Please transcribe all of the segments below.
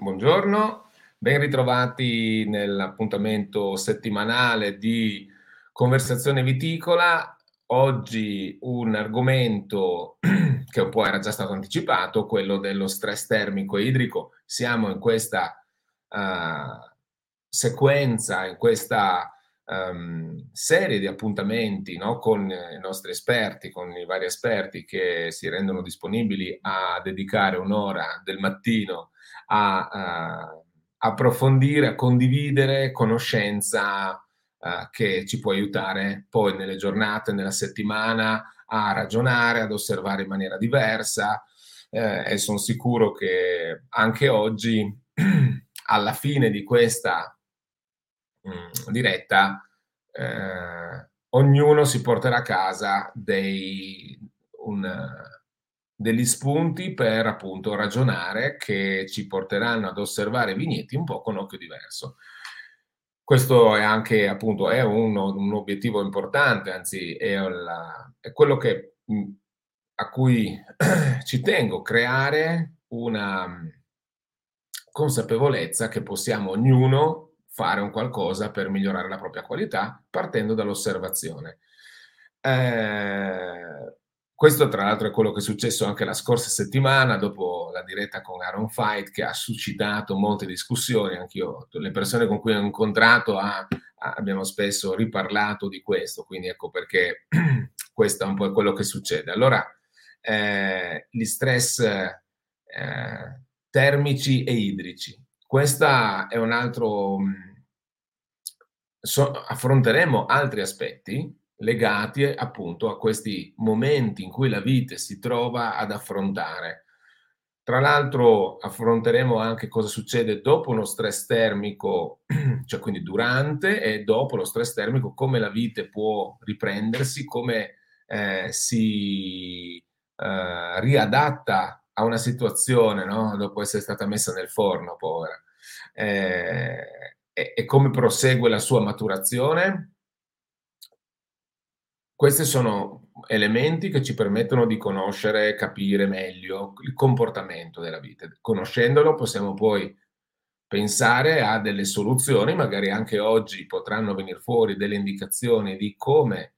buongiorno, ben ritrovati nell'appuntamento settimanale di Conversazione Viticola. Oggi un argomento che un po' era già stato anticipato, quello dello stress termico e idrico. Siamo in questa uh, sequenza, in questa um, serie di appuntamenti no? con i nostri esperti, con i vari esperti che si rendono disponibili a dedicare un'ora del mattino a, a approfondire, a condividere conoscenza uh, che ci può aiutare poi nelle giornate, nella settimana a ragionare, ad osservare in maniera diversa eh, e sono sicuro che anche oggi alla fine di questa mh, mm, diretta eh, ognuno si porterà a casa dei, un, degli spunti per appunto ragionare che ci porteranno ad osservare vigneti un po' con occhio diverso. Questo è anche appunto è un, un obiettivo importante, anzi è, la, è quello che, a cui ci tengo, creare una consapevolezza che possiamo ognuno fare un qualcosa per migliorare la propria qualità partendo dall'osservazione. Eh, questo tra l'altro è quello che è successo anche la scorsa settimana dopo la diretta con Aaron Fight che ha suscitato molte discussioni, anch'io, le persone con cui ho incontrato ha, abbiamo spesso riparlato di questo, quindi ecco perché questo è un po' quello che succede. Allora, eh, gli stress eh, termici e idrici. Questa è un altro... So, affronteremo altri aspetti legati appunto a questi momenti in cui la vite si trova ad affrontare. Tra l'altro affronteremo anche cosa succede dopo uno stress termico, cioè quindi durante e dopo lo stress termico, come la vite può riprendersi, come eh, si eh, riadatta a una situazione no? dopo essere stata messa nel forno, povera, eh, e, e come prosegue la sua maturazione questi sono elementi che ci permettono di conoscere e capire meglio il comportamento della vita. Conoscendolo possiamo poi pensare a delle soluzioni, magari anche oggi potranno venire fuori delle indicazioni di come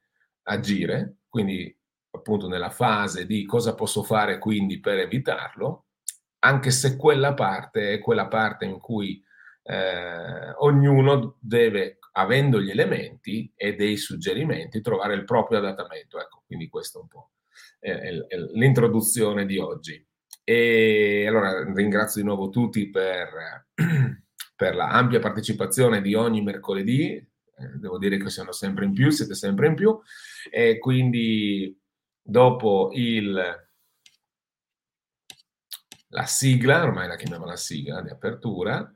agire, quindi appunto nella fase di cosa posso fare quindi per evitarlo, anche se quella parte è quella parte in cui eh, ognuno deve avendo gli elementi e dei suggerimenti, trovare il proprio adattamento. Ecco, quindi questo è un po' è, l'introduzione di oggi. E allora ringrazio di nuovo tutti per, per la ampia partecipazione di ogni mercoledì. Eh, devo dire che siamo sempre in più, siete sempre in più. E quindi dopo il, la sigla, ormai la chiamiamo la sigla di apertura,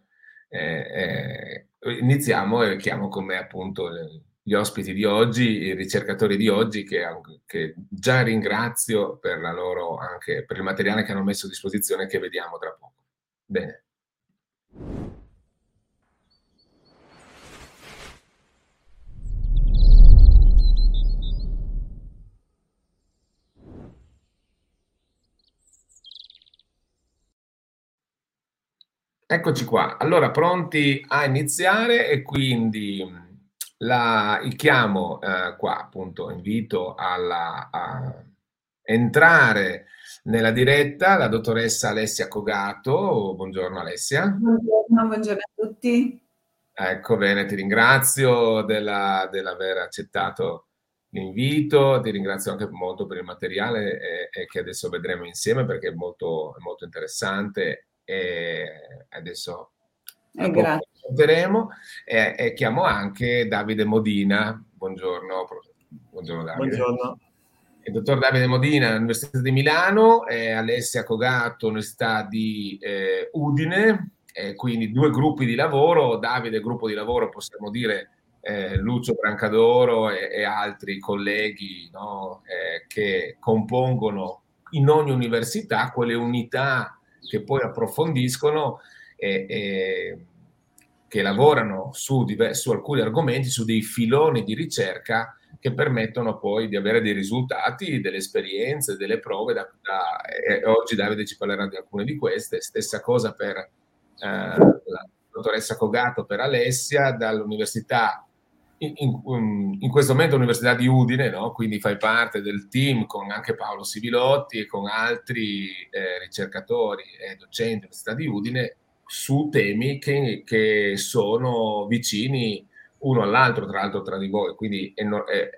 eh, eh, iniziamo e chiamo con me appunto gli ospiti di oggi, i ricercatori di oggi che, che già ringrazio per, anche per il materiale che hanno messo a disposizione che vediamo tra poco. Bene. Eccoci qua. Allora, pronti a iniziare e quindi la, il chiamo eh, qua, appunto, invito alla, a entrare nella diretta la dottoressa Alessia Cogato. Buongiorno Alessia. Buongiorno, buongiorno a tutti. Ecco, bene, ti ringrazio della, dell'aver accettato l'invito, ti ringrazio anche molto per il materiale e, e che adesso vedremo insieme perché è molto, è molto interessante e adesso eh, vedremo e, e, chiamo anche Davide Modina. Buongiorno, buongiorno Davide. Buongiorno. Il dottor Davide Modina, Università di Milano, e Alessia Cogato, Università di eh, Udine, e quindi due gruppi di lavoro. Davide, gruppo di lavoro, possiamo dire eh, Lucio Brancadoro e, e altri colleghi no, eh, che compongono in ogni università quelle unità che poi approfondiscono e, e che lavorano su, su, alcuni argomenti, su dei filoni di ricerca che permettono poi di avere dei risultati, delle esperienze, delle prove. Da, da, oggi Davide ci parlerà di alcune di queste. Stessa cosa per la dottoressa Cogato per Alessia dall'Università in, in, in, questo momento Università di Udine, no? quindi fai parte del team con anche Paolo Sivilotti e con altri eh, ricercatori e docenti dell'Università di Udine su temi che, che, sono vicini uno all'altro, tra l'altro tra di voi, quindi e,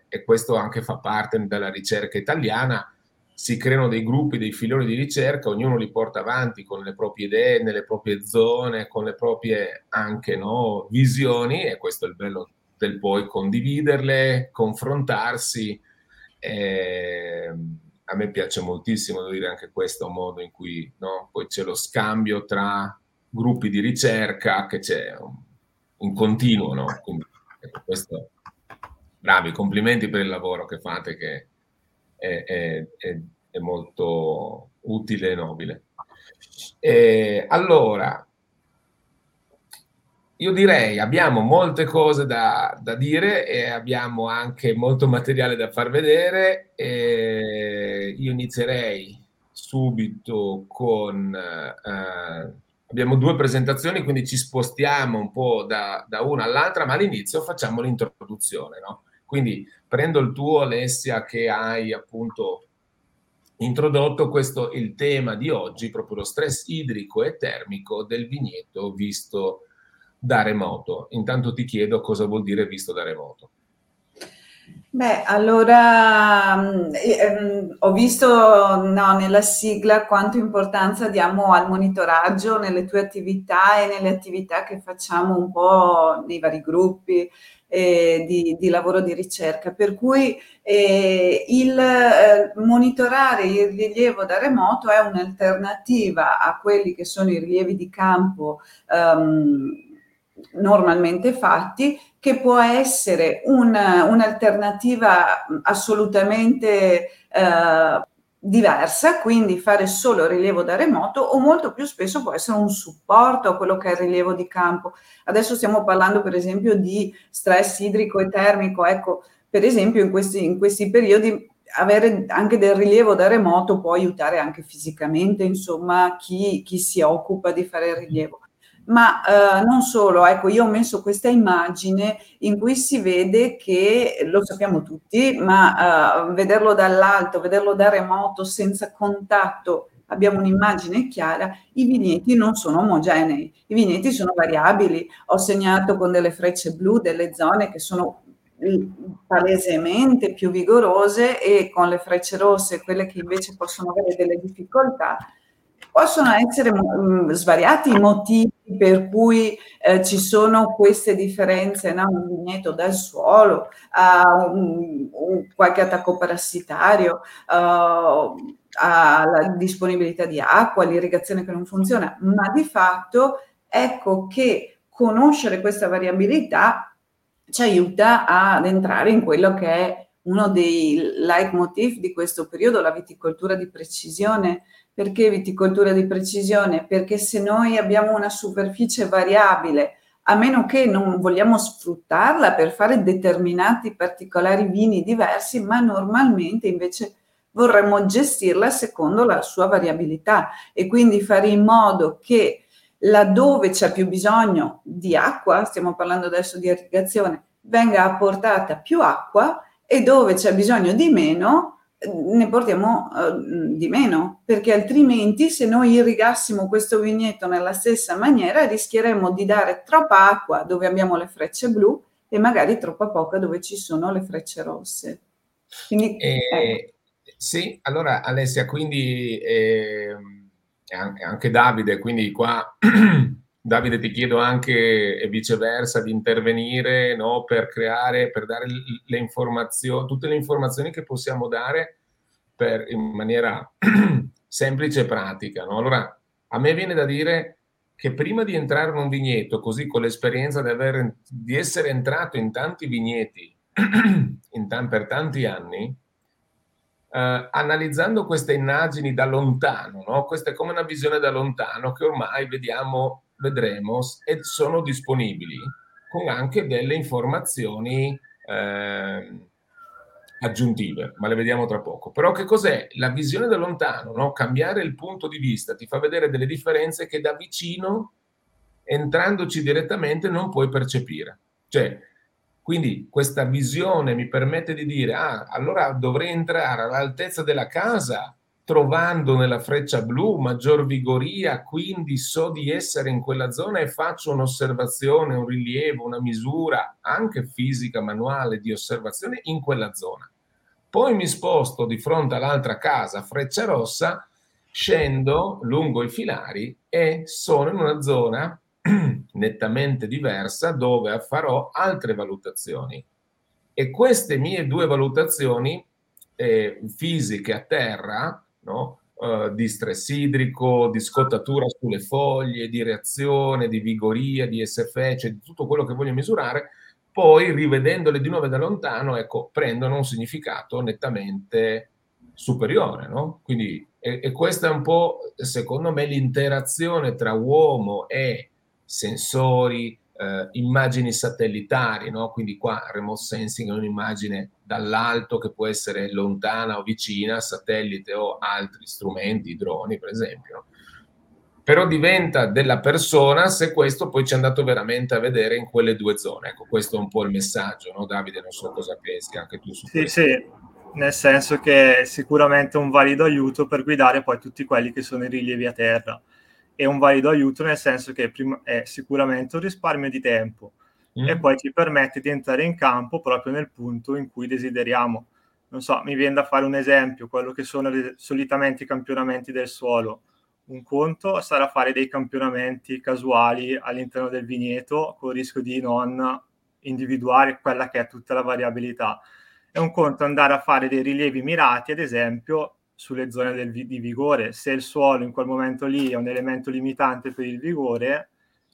e questo anche fa parte della ricerca italiana. Si creano dei gruppi, dei filoni di ricerca, ognuno li porta avanti con le proprie idee, nelle proprie zone, con le proprie anche no, visioni, e questo è il bello del poi condividerle, confrontarsi. Eh, a me piace moltissimo, devo dire anche questo modo in cui no, poi c'è lo scambio tra gruppi di ricerca che c'è in continuo, no? Quindi, ecco, questo, bravi, complimenti per il lavoro che fate che è, è, è, è molto utile e nobile. Eh, allora, io direi abbiamo molte cose da, da, dire e abbiamo anche molto materiale da far vedere. Io inizierei subito con... Eh, abbiamo due presentazioni, quindi ci spostiamo un po' da, da una all'altra, ma all'inizio facciamo l'introduzione. No? Quindi prendo il tuo, Alessia, che hai appunto introdotto questo il tema di oggi, proprio lo stress idrico e termico del vigneto visto da remoto. Intanto ti chiedo cosa vuol dire visto da remoto. Beh, allora ehm, ho visto no, nella sigla quanto importanza diamo al monitoraggio nelle tue attività e nelle attività che facciamo un po' nei vari gruppi eh, di, di, lavoro di ricerca. Per cui eh, il eh, monitorare il rilievo da remoto è un'alternativa a quelli che sono i rilievi di campo. Um, normalmente fatti, che può essere un, un'alternativa assolutamente eh, diversa, quindi fare solo rilievo da remoto o molto più spesso può essere un supporto a quello che è il rilievo di campo. Adesso stiamo parlando per esempio di stress idrico e termico, ecco, per esempio in questi, in questi periodi avere anche del rilievo da remoto può aiutare anche fisicamente, insomma, chi, chi si occupa di fare il rilievo ma eh, non solo, ecco, io ho messo questa immagine in cui si vede che, lo sappiamo tutti, ma eh, vederlo dall'alto, vederlo da remoto, senza contatto, abbiamo un'immagine chiara, i vigneti non sono omogenei, i vigneti sono variabili. Ho segnato con delle frecce blu delle zone che sono palesemente più vigorose e con le frecce rosse, quelle che invece possono avere delle difficoltà, possono essere mh, mm, svariati i motivi per cui eh, ci sono queste differenze, no? un vigneto dal suolo, a un, un, qualche attacco parassitario, uh, alla disponibilità di acqua, l'irrigazione che non funziona, ma di fatto ecco che conoscere questa variabilità ci aiuta ad entrare in quello che è uno dei leitmotiv di questo periodo, la viticoltura di precisione, perché viticoltura di precisione? Perché se noi abbiamo una superficie variabile, a meno che non vogliamo sfruttarla per fare determinati particolari vini diversi, ma normalmente invece vorremmo gestirla secondo la sua variabilità e quindi fare in modo che laddove c'è più bisogno di acqua, stiamo parlando adesso di irrigazione, venga apportata più acqua e dove c'è bisogno di meno, ne portiamo uh, di meno, perché altrimenti se noi irrigassimo questo vigneto nella stessa maniera rischieremmo di dare troppa acqua dove abbiamo le frecce blu e magari troppa poca dove ci sono le frecce rosse. Quindi, eh, ecco. Sì, allora Alessia, quindi eh, anche Davide, quindi qua Davide ti chiedo anche e viceversa di intervenire no, per creare, per dare le informazioni, tutte le informazioni che possiamo dare per, in maniera semplice e pratica. No? Allora, a me viene da dire che prima di entrare in un vigneto, così con l'esperienza di, aver, di essere entrato in tanti vigneti in t- per tanti anni, eh, analizzando queste immagini da lontano, no? questa è come una visione da lontano che ormai vediamo vedremo e sono disponibili con anche delle informazioni eh, aggiuntive, ma le vediamo tra poco. Però che cos'è? La visione da lontano, no? cambiare il punto di vista ti fa vedere delle differenze che da vicino entrandoci direttamente non puoi percepire. Cioè, quindi questa visione mi permette di dire, ah, allora dovrei entrare all'altezza della casa, trovando nella freccia blu maggior vigoria, quindi so di essere in quella zona e faccio un'osservazione, un rilievo, una misura, anche fisica, manuale, di osservazione in quella zona. Poi mi sposto di fronte all'altra casa, freccia rossa, scendo lungo i filari e sono in una zona nettamente diversa dove farò altre valutazioni. E queste mie due valutazioni eh, fisiche a terra, no? Uh, di stress idrico, di scottatura sulle foglie, di reazione, di vigoria, di SFE, cioè di tutto quello che voglio misurare, poi rivedendole di nuovo da lontano, ecco, prendono un significato nettamente superiore, no? Quindi, e, e questa è un po', secondo me, l'interazione tra uomo e sensori, eh, immagini satellitari, no? quindi qua remote sensing è un'immagine dall'alto che può essere lontana o vicina, satellite o altri strumenti, droni per esempio. Però diventa della persona se questo poi ci è andato veramente a vedere in quelle due zone. Ecco, questo è un po' il messaggio, no Davide? Non so cosa pensi anche tu su sì, questo. Sì, nel senso che è sicuramente un valido aiuto per guidare poi tutti quelli che sono i rilievi a terra è un valido aiuto nel senso che prima è sicuramente un risparmio di tempo mm. e poi ci permette di entrare in campo proprio nel punto in cui desideriamo. Non so, mi viene da fare un esempio, quello che sono le, solitamente i campionamenti del suolo. Un conto sarà fare dei campionamenti casuali all'interno del vigneto con il rischio di non individuare quella che è tutta la variabilità. È un conto andare a fare dei rilievi mirati, ad esempio, sulle zone del, di vigore. Se il suolo in quel momento lì è un elemento limitante per il vigore,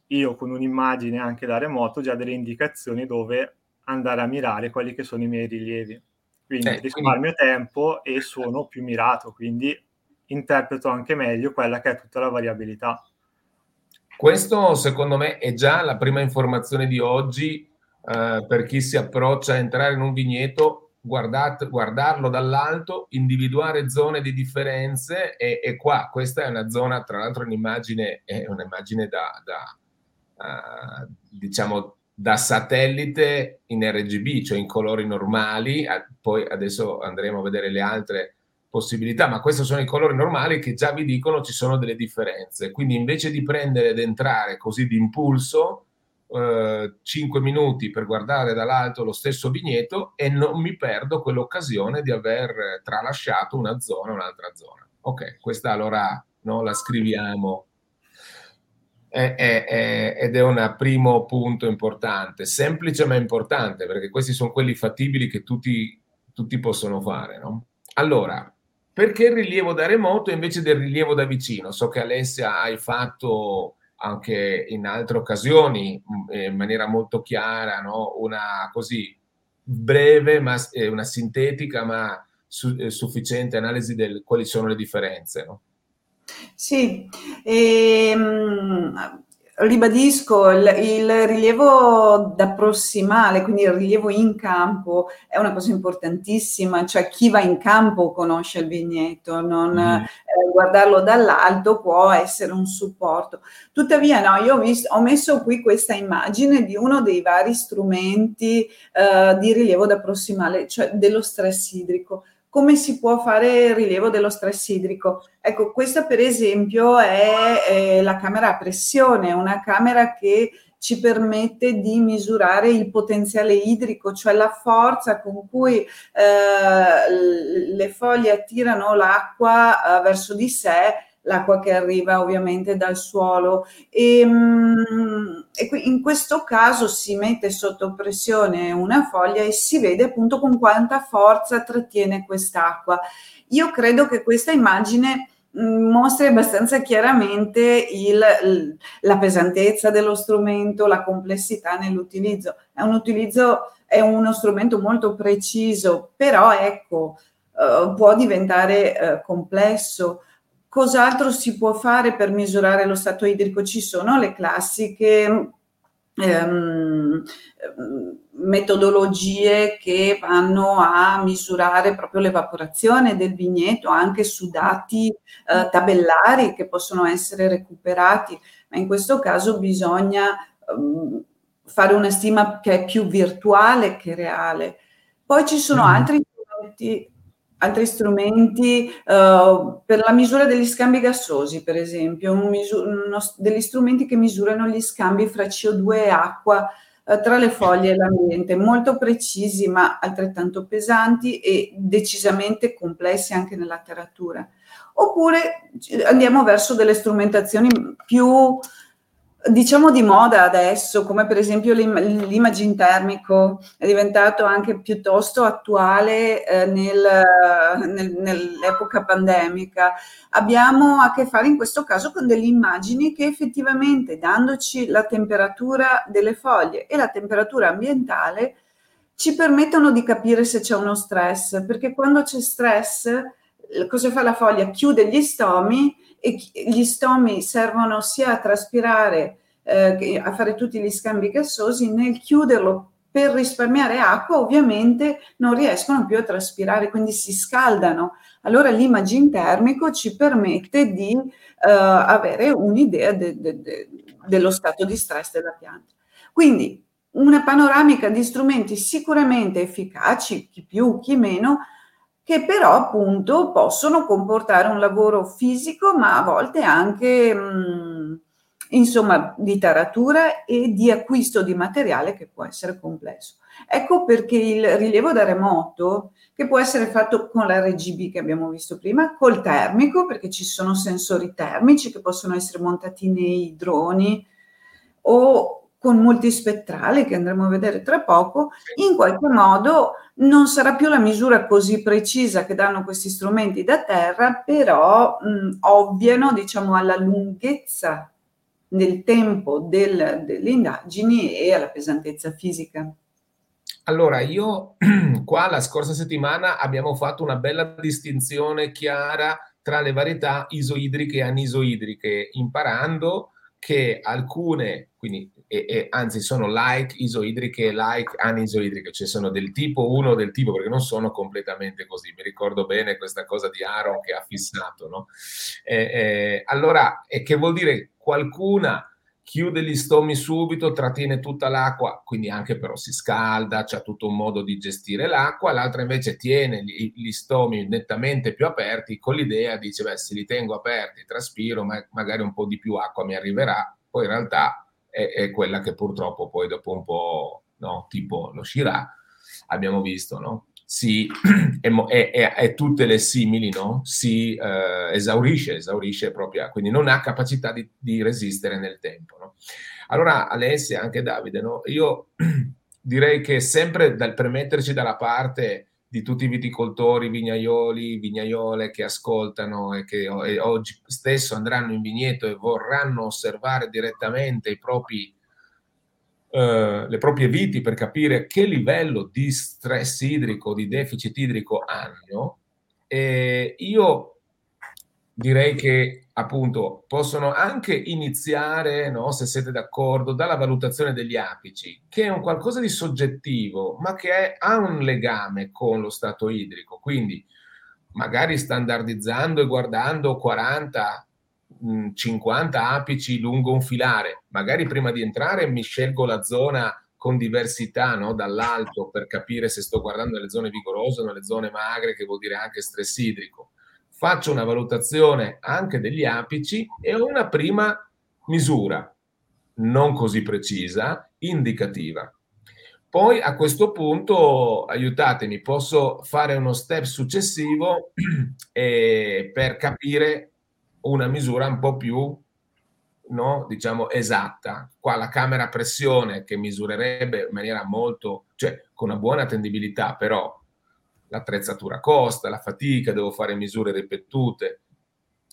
io con un'immagine anche da remoto già delle indicazioni dove andare a mirare quelli che sono i miei rilievi. Quindi eh, risparmio quindi... tempo e sono più mirato, quindi interpreto anche meglio quella che è tutta la variabilità. Questo secondo me è già la prima informazione di oggi eh, per chi si approccia a entrare in un vigneto guardat, guardarlo dall'alto, individuare zone di differenze e, e, qua questa è una zona, tra l'altro un'immagine, è un'immagine da, da uh, diciamo da satellite in RGB, cioè in colori normali, poi adesso andremo a vedere le altre possibilità, ma questi sono i colori normali che già vi dicono ci sono delle differenze. Quindi invece di prendere ed entrare così d'impulso, 5 eh, minuti per guardare dall'alto lo stesso vigneto e non mi perdo quell'occasione di aver tralasciato una zona o un'altra zona. Ok, questa allora no, la scriviamo è, è, è, ed è un primo punto importante, semplice ma importante perché questi sono quelli fattibili che tutti, tutti possono fare. No? Allora, perché il rilievo da remoto invece del rilievo da vicino? So che Alessia hai fatto anche in altre occasioni mm, in maniera molto chiara, no? una così breve, ma eh, una sintetica ma su, eh, sufficiente analisi di quali sono le differenze. No? Sì, ehm, Ribadisco, il, il, rilievo da prossimale, quindi il rilievo in campo, è una cosa importantissima, cioè chi va in campo conosce il vigneto, non, mm. eh, guardarlo dall'alto può essere un supporto. Tuttavia, no, io ho, visto, ho, messo qui questa immagine di uno dei vari strumenti eh, di rilievo da prossimale, cioè dello stress idrico come si può fare rilievo dello stress idrico? Ecco, questa per esempio è, è la camera a pressione, una camera che ci permette di misurare il potenziale idrico, cioè la forza con cui eh, le foglie attirano l'acqua eh, verso di sé l'acqua che arriva ovviamente dal suolo e, mm, e, in questo caso si mette sotto pressione una foglia e si vede appunto con quanta forza trattiene quest'acqua. Io credo che questa immagine mm, mostri abbastanza chiaramente il, la pesantezza dello strumento, la complessità nell'utilizzo. È un utilizzo, è uno strumento molto preciso, però ecco, uh, può diventare uh, complesso. Cos'altro si può fare per misurare lo stato idrico? Ci sono le classiche ehm, metodologie che vanno a misurare proprio l'evaporazione del vigneto anche su dati eh, tabellari che possono essere recuperati, ma in questo caso bisogna ehm, fare una stima che è più virtuale che reale. Poi ci sono mm-hmm. altri strumenti altri strumenti uh, per la misura degli scambi gassosi, per esempio, misur- uno, degli strumenti che misurano gli scambi fra CO2 e acqua uh, tra le foglie e l'ambiente, molto precisi ma altrettanto pesanti e decisamente complessi anche nella letteratura. Oppure andiamo verso delle strumentazioni più diciamo di moda adesso, come per esempio l'im- l'imaging termico, è diventato anche piuttosto attuale eh, nel, nel, nell'epoca pandemica. Abbiamo a che fare in questo caso con delle immagini che effettivamente, dandoci la temperatura delle foglie e la temperatura ambientale, ci permettono di capire se c'è uno stress, perché quando c'è stress, cosa fa la foglia? Chiude gli stomi e gli stomi servono sia a traspirare eh, a fare tutti gli scambi gassosi, nel chiuderlo per risparmiare acqua ovviamente non riescono più a traspirare, quindi si scaldano. Allora l'imaging termico ci permette di uh, avere un'idea de, de, de, dello stato di stress della pianta. Quindi una panoramica di strumenti sicuramente efficaci, chi più, chi meno, che però appunto possono comportare un lavoro fisico, ma a volte anche, mh, insomma, di taratura e di acquisto di materiale che può essere complesso. Ecco perché il rilievo da remoto, che può essere fatto con la RGB che abbiamo visto prima, col termico, perché ci sono sensori termici che possono essere montati nei droni o con multispettrale che andremo a vedere tra poco, in qualche modo non sarà più la misura così precisa che danno questi strumenti da terra, però mh, ovviano diciamo alla lunghezza nel tempo del, delle indagini e alla pesantezza fisica. Allora, io qua la scorsa settimana abbiamo fatto una bella distinzione chiara tra le varietà isoidriche e anisoidriche, imparando che alcune, quindi, e, e, anzi sono like isoidriche e like anisoidriche, cioè sono del tipo 1 del tipo, perché non sono completamente così. Mi ricordo bene questa cosa di Aaron che ha fissato, no? Eh, eh, allora, e che vuol dire qualcuna chiude gli stomi subito, trattiene tutta l'acqua, quindi anche però si scalda, c'è tutto un modo di gestire l'acqua, l'altra invece tiene gli, gli stomi nettamente più aperti con l'idea, dice, beh, se li tengo aperti, traspiro, ma magari un po' di più acqua mi arriverà, poi in realtà è, è quella che purtroppo poi dopo un po', no, tipo lo Shirà, abbiamo visto, no? si, e, e, e, tutte le simili no? si eh, esaurisce, esaurisce proprio, quindi non ha capacità di, di resistere nel tempo. No? Allora Alessia, anche Davide, no? io direi che sempre dal premetterci dalla parte di tutti i viticoltori, vignaioli, vignaiole che ascoltano e che e oggi stesso andranno in vigneto e vorranno osservare direttamente i propri eh, le proprie viti per capire che livello di stress idrico, di deficit idrico hanno, e io direi che appunto possono anche iniziare, no, se siete d'accordo, dalla valutazione degli apici, che è un qualcosa di soggettivo, ma che è, ha un legame con lo stato idrico. Quindi magari standardizzando e guardando 40 50 apici lungo un filare, magari prima di entrare mi scelgo la zona con diversità no? dall'alto per capire se sto guardando le zone vigorose o nelle zone magre, che vuol dire anche stress idrico. Faccio una valutazione anche degli apici e ho una prima misura, non così precisa, indicativa. Poi a questo punto, aiutatemi, posso fare uno step successivo eh, per capire una misura un po' più no, diciamo esatta. Qua la camera pressione che misurerebbe in maniera molto, cioè con una buona attendibilità, però l'attrezzatura costa, la fatica, devo fare misure ripetute.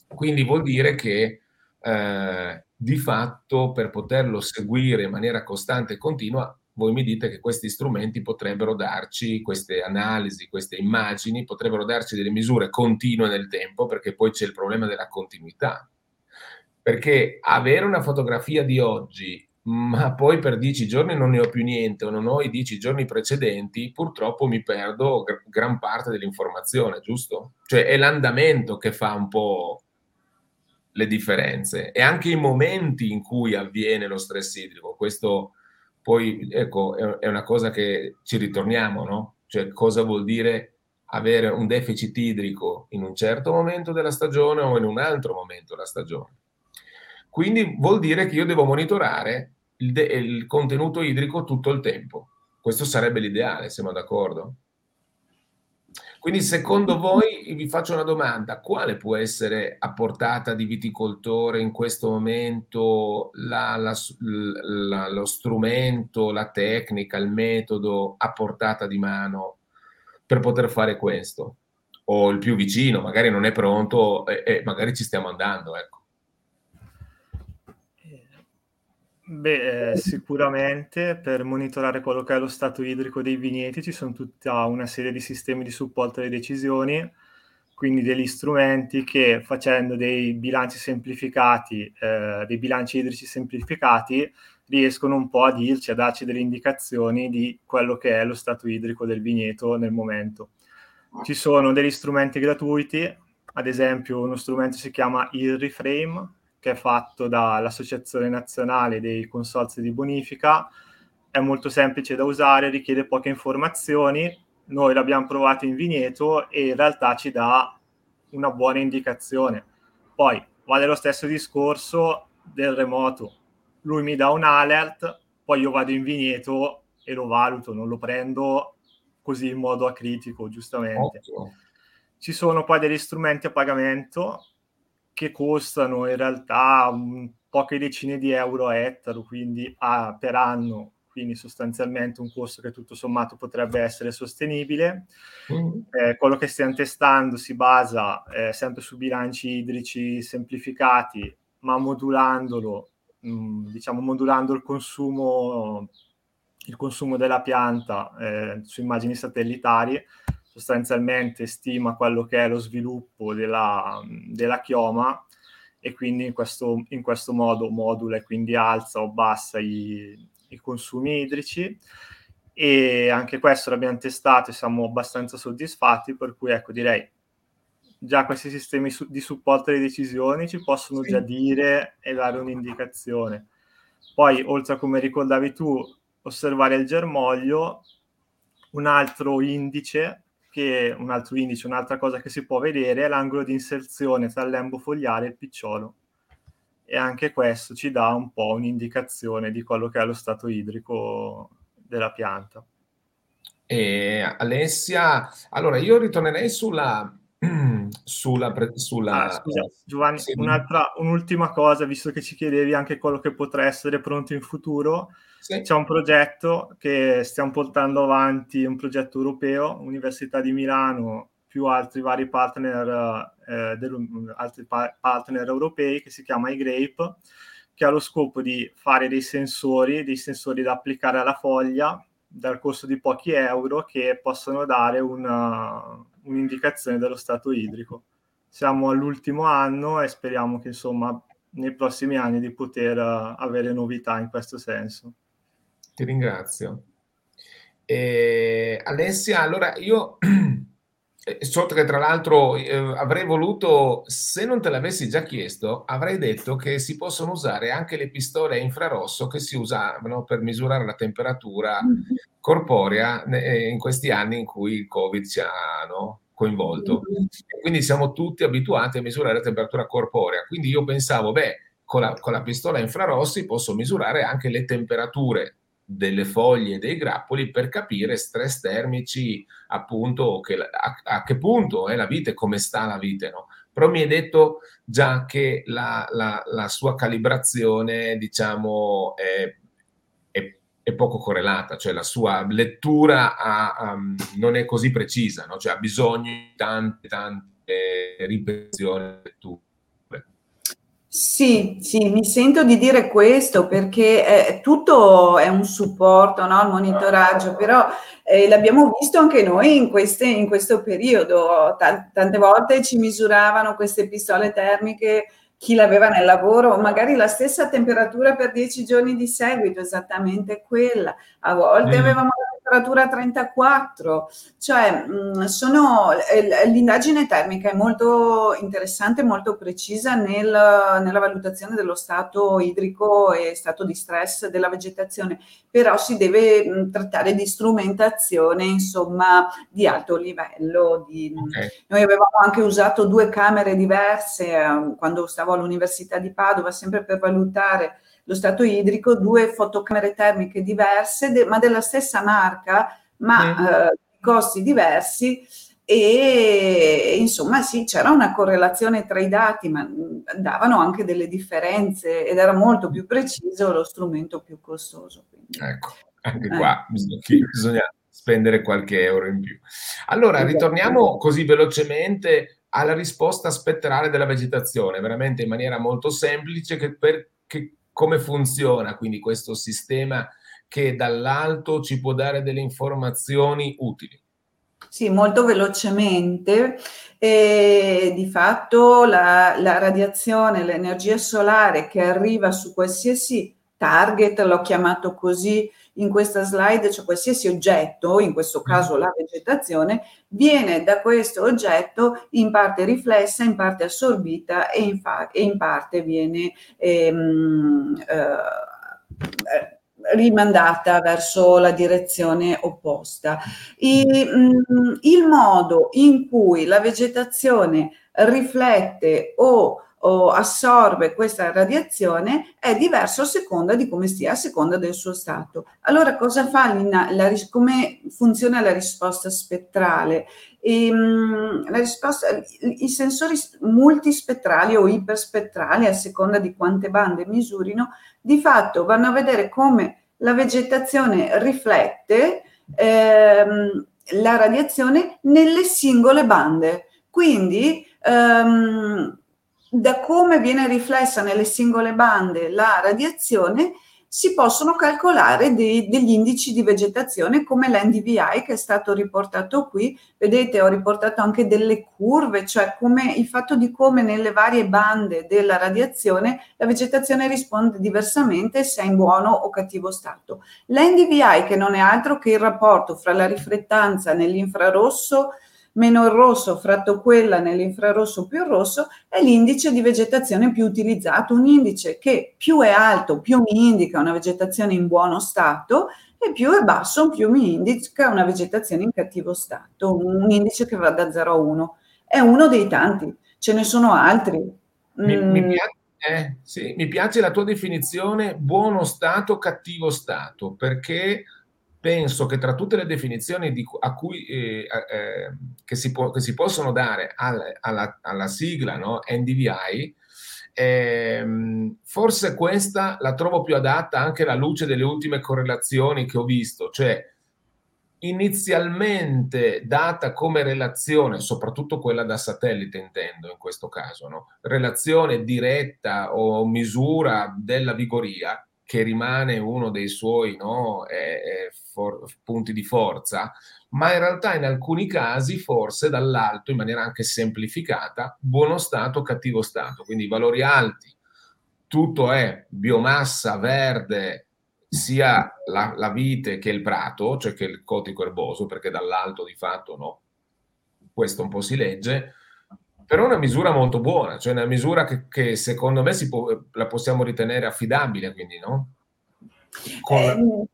Quindi vuol dire che eh, di fatto per poterlo seguire in maniera costante e continua voi mi dite che questi strumenti potrebbero darci, queste analisi, queste immagini, potrebbero darci delle misure continue nel tempo, perché poi c'è il problema della continuità. Perché avere una fotografia di oggi ma poi per dieci giorni non ne ho più niente o non ho i dieci giorni precedenti, purtroppo mi perdo gr- gran parte dell'informazione, giusto? Cioè è l'andamento che fa un po' le differenze e anche i momenti in cui avviene lo stress idrico. Questo poi, ecco, è, è una cosa che ci ritorniamo, no? Cioè cosa vuol dire avere un deficit idrico in un certo momento della stagione o in un altro momento della stagione. Quindi vuol dire che io devo monitorare il, de- il contenuto idrico tutto il tempo. Questo sarebbe l'ideale, siamo d'accordo? Quindi secondo voi, vi faccio una domanda, quale può essere a portata di viticoltore in questo momento la, la, la, lo strumento, la tecnica, il metodo a portata di mano per poter fare questo? O il più vicino, magari non è pronto e, e magari ci stiamo andando, ecco. Beh, eh, sicuramente per monitorare quello che è lo stato idrico dei vigneti ci sono tutta una serie di sistemi di supporto alle decisioni, quindi degli strumenti che facendo dei bilanci semplificati, eh, dei bilanci idrici semplificati, riescono un po' a dirci, a darci delle indicazioni di quello che è lo stato idrico del vigneto nel momento. Ci sono degli strumenti gratuiti, ad esempio uno strumento si chiama Irriframe, che è fatto dall'Associazione Nazionale dei Consorzi di Bonifica, è molto semplice da usare, richiede poche informazioni, noi l'abbiamo provato in vigneto e in realtà ci dà una buona indicazione. Poi vale lo stesso discorso del remoto, lui mi dà un alert, poi io vado in vigneto e lo valuto, non lo prendo così in modo acritico, giustamente. Ottimo. Ci sono poi degli strumenti a pagamento che costano in realtà poche decine di euro a ettaro, quindi a, per anno, quindi sostanzialmente un costo che tutto sommato potrebbe essere sostenibile. Mm. Eh, quello che stiamo testando si basa eh, sempre su bilanci idrici semplificati, ma modulandolo, mh, mm, diciamo modulando il consumo, il consumo della pianta eh, su immagini satellitari sostanzialmente stima quello che è lo sviluppo della, della chioma e quindi in questo, in questo, modo modula e quindi alza o bassa i, i, consumi idrici e anche questo l'abbiamo testato e siamo abbastanza soddisfatti per cui ecco direi già questi sistemi su, di supporto alle decisioni ci possono sì. già dire e dare un'indicazione poi oltre a come ricordavi tu osservare il germoglio un altro indice che un altro indice, un'altra cosa che si può vedere è l'angolo di inserzione tra il lembo fogliare e il picciolo. E anche questo ci dà un po' un'indicazione di quello che è lo stato idrico della pianta. E Alessia, allora io ritornerei sulla, sulla, sulla... Ah, scusa, Giovanni, sì. un'ultima cosa, visto che ci chiedevi anche quello che potrà essere pronto in futuro, sì. C'è un progetto che stiamo portando avanti, un progetto europeo, Università di Milano più altri vari partner, eh, del, altri pa- partner europei che si chiama iGrape, che ha lo scopo di fare dei sensori, dei sensori da applicare alla foglia dal costo di pochi euro che possono dare una, un'indicazione dello stato idrico. Siamo all'ultimo anno e speriamo che insomma nei prossimi anni di poter uh, avere novità in questo senso. Ti ringrazio. E, Alessia, allora io sotto che tra l'altro eh, avrei voluto, se non te l'avessi già chiesto, avrei detto che si possono usare anche le pistole a infrarosso che si usavano per misurare la temperatura mm-hmm. corporea eh, in questi anni in cui il Covid ci ha no, coinvolto. Mm-hmm. Quindi siamo tutti abituati a misurare la temperatura corporea. Quindi io pensavo, beh, con la, con la pistola a infrarossi posso misurare anche le temperature delle foglie e dei grappoli per capire stress termici, appunto, che, a, a, che punto è la vite, come sta la vite, no? Però mi hai detto già che la, la, la sua calibrazione, diciamo, è, è, è, poco correlata, cioè la sua lettura ha, um, non è così precisa, no? Cioè ha bisogno di tante, tante ripetizioni di lettura. Sì, sì, mi sento di dire questo perché eh, tutto è un supporto, no, al monitoraggio, però eh, l'abbiamo visto anche noi in, queste, in questo periodo. T- tante volte ci misuravano queste pistole termiche chi l'aveva nel lavoro, magari la stessa temperatura per dieci giorni di seguito, esattamente quella. A volte mm. avevamo temperatura 34, cioè mh, sono, eh, l'indagine termica è molto interessante, molto precisa nel, nella valutazione dello stato idrico e stato di stress della vegetazione, però si deve mh, trattare di strumentazione insomma di alto livello. Di, okay. Noi avevamo anche usato due camere diverse eh, quando stavo all'Università di Padova, sempre per valutare lo stato idrico, due fotocamere termiche diverse, de- ma della stessa marca, ma mm. eh, costi diversi e insomma sì, c'era una correlazione tra i dati, ma davano anche delle differenze ed era molto più preciso lo strumento più costoso. Quindi. Ecco, anche eh. qua bisogna, bisogna spendere qualche euro in più. Allora, esatto. ritorniamo così velocemente alla risposta spettrale della vegetazione, veramente in maniera molto semplice, che, per, che come funziona quindi questo sistema che dall'alto ci può dare delle informazioni utili? Sì, molto velocemente. E di fatto la, la radiazione, l'energia solare che arriva su qualsiasi target, l'ho chiamato così in questa slide, cioè qualsiasi oggetto, in questo mm. caso la vegetazione, viene da questo oggetto in parte riflessa, in parte assorbita e in, fa- e in parte viene ehm, eh, rimandata verso la direzione opposta. I, mh, mm, il modo in cui la vegetazione riflette o o assorbe questa radiazione è diverso a seconda di come stia, a seconda del suo stato. Allora cosa fa la, la, come funziona la risposta spettrale? E, ehm, la risposta, I sensori multispettrali o iperspettrali, a seconda di quante bande misurino, di fatto vanno a vedere come la vegetazione riflette ehm, la radiazione nelle singole bande. Quindi ehm, da come viene riflessa nelle singole bande la radiazione, si possono calcolare dei, degli indici di vegetazione come l'NDVI che è stato riportato qui. Vedete, ho riportato anche delle curve, cioè come il fatto di come nelle varie bande della radiazione la vegetazione risponde diversamente se è in buono o cattivo stato. L'NDVI che non è altro che il rapporto fra la riflettanza nell'infrarosso meno il rosso fratto quella nell'infrarosso più il rosso è l'indice di vegetazione più utilizzato, un indice che più è alto più mi indica una vegetazione in buono stato e più è basso più mi indica una vegetazione in cattivo stato, un indice che va da 0 a 1. È uno dei tanti, ce ne sono altri. Mi, mm. mi, piace, eh, sì, mi piace la tua definizione buono stato, cattivo stato, perché penso che tra tutte le definizioni di, cui, eh, eh, che, si può, che, si possono dare al, alla, alla, sigla no? NDVI, eh, forse questa la trovo più adatta anche alla luce delle ultime correlazioni che ho visto, cioè inizialmente data come relazione, soprattutto quella da satellite intendo in questo caso, no? relazione diretta o misura della vigoria, che rimane uno dei suoi no, eh, for- punti di forza, ma in realtà in alcuni casi forse dall'alto, in maniera anche semplificata, buono stato, cattivo stato, quindi valori alti, tutto è biomassa verde, sia la, la vite che il prato, cioè che il cotico erboso, perché dall'alto di fatto no, questo un po' si legge, però è una misura molto buona, cioè una misura che, che secondo me può, la possiamo ritenere affidabile, quindi no? Con...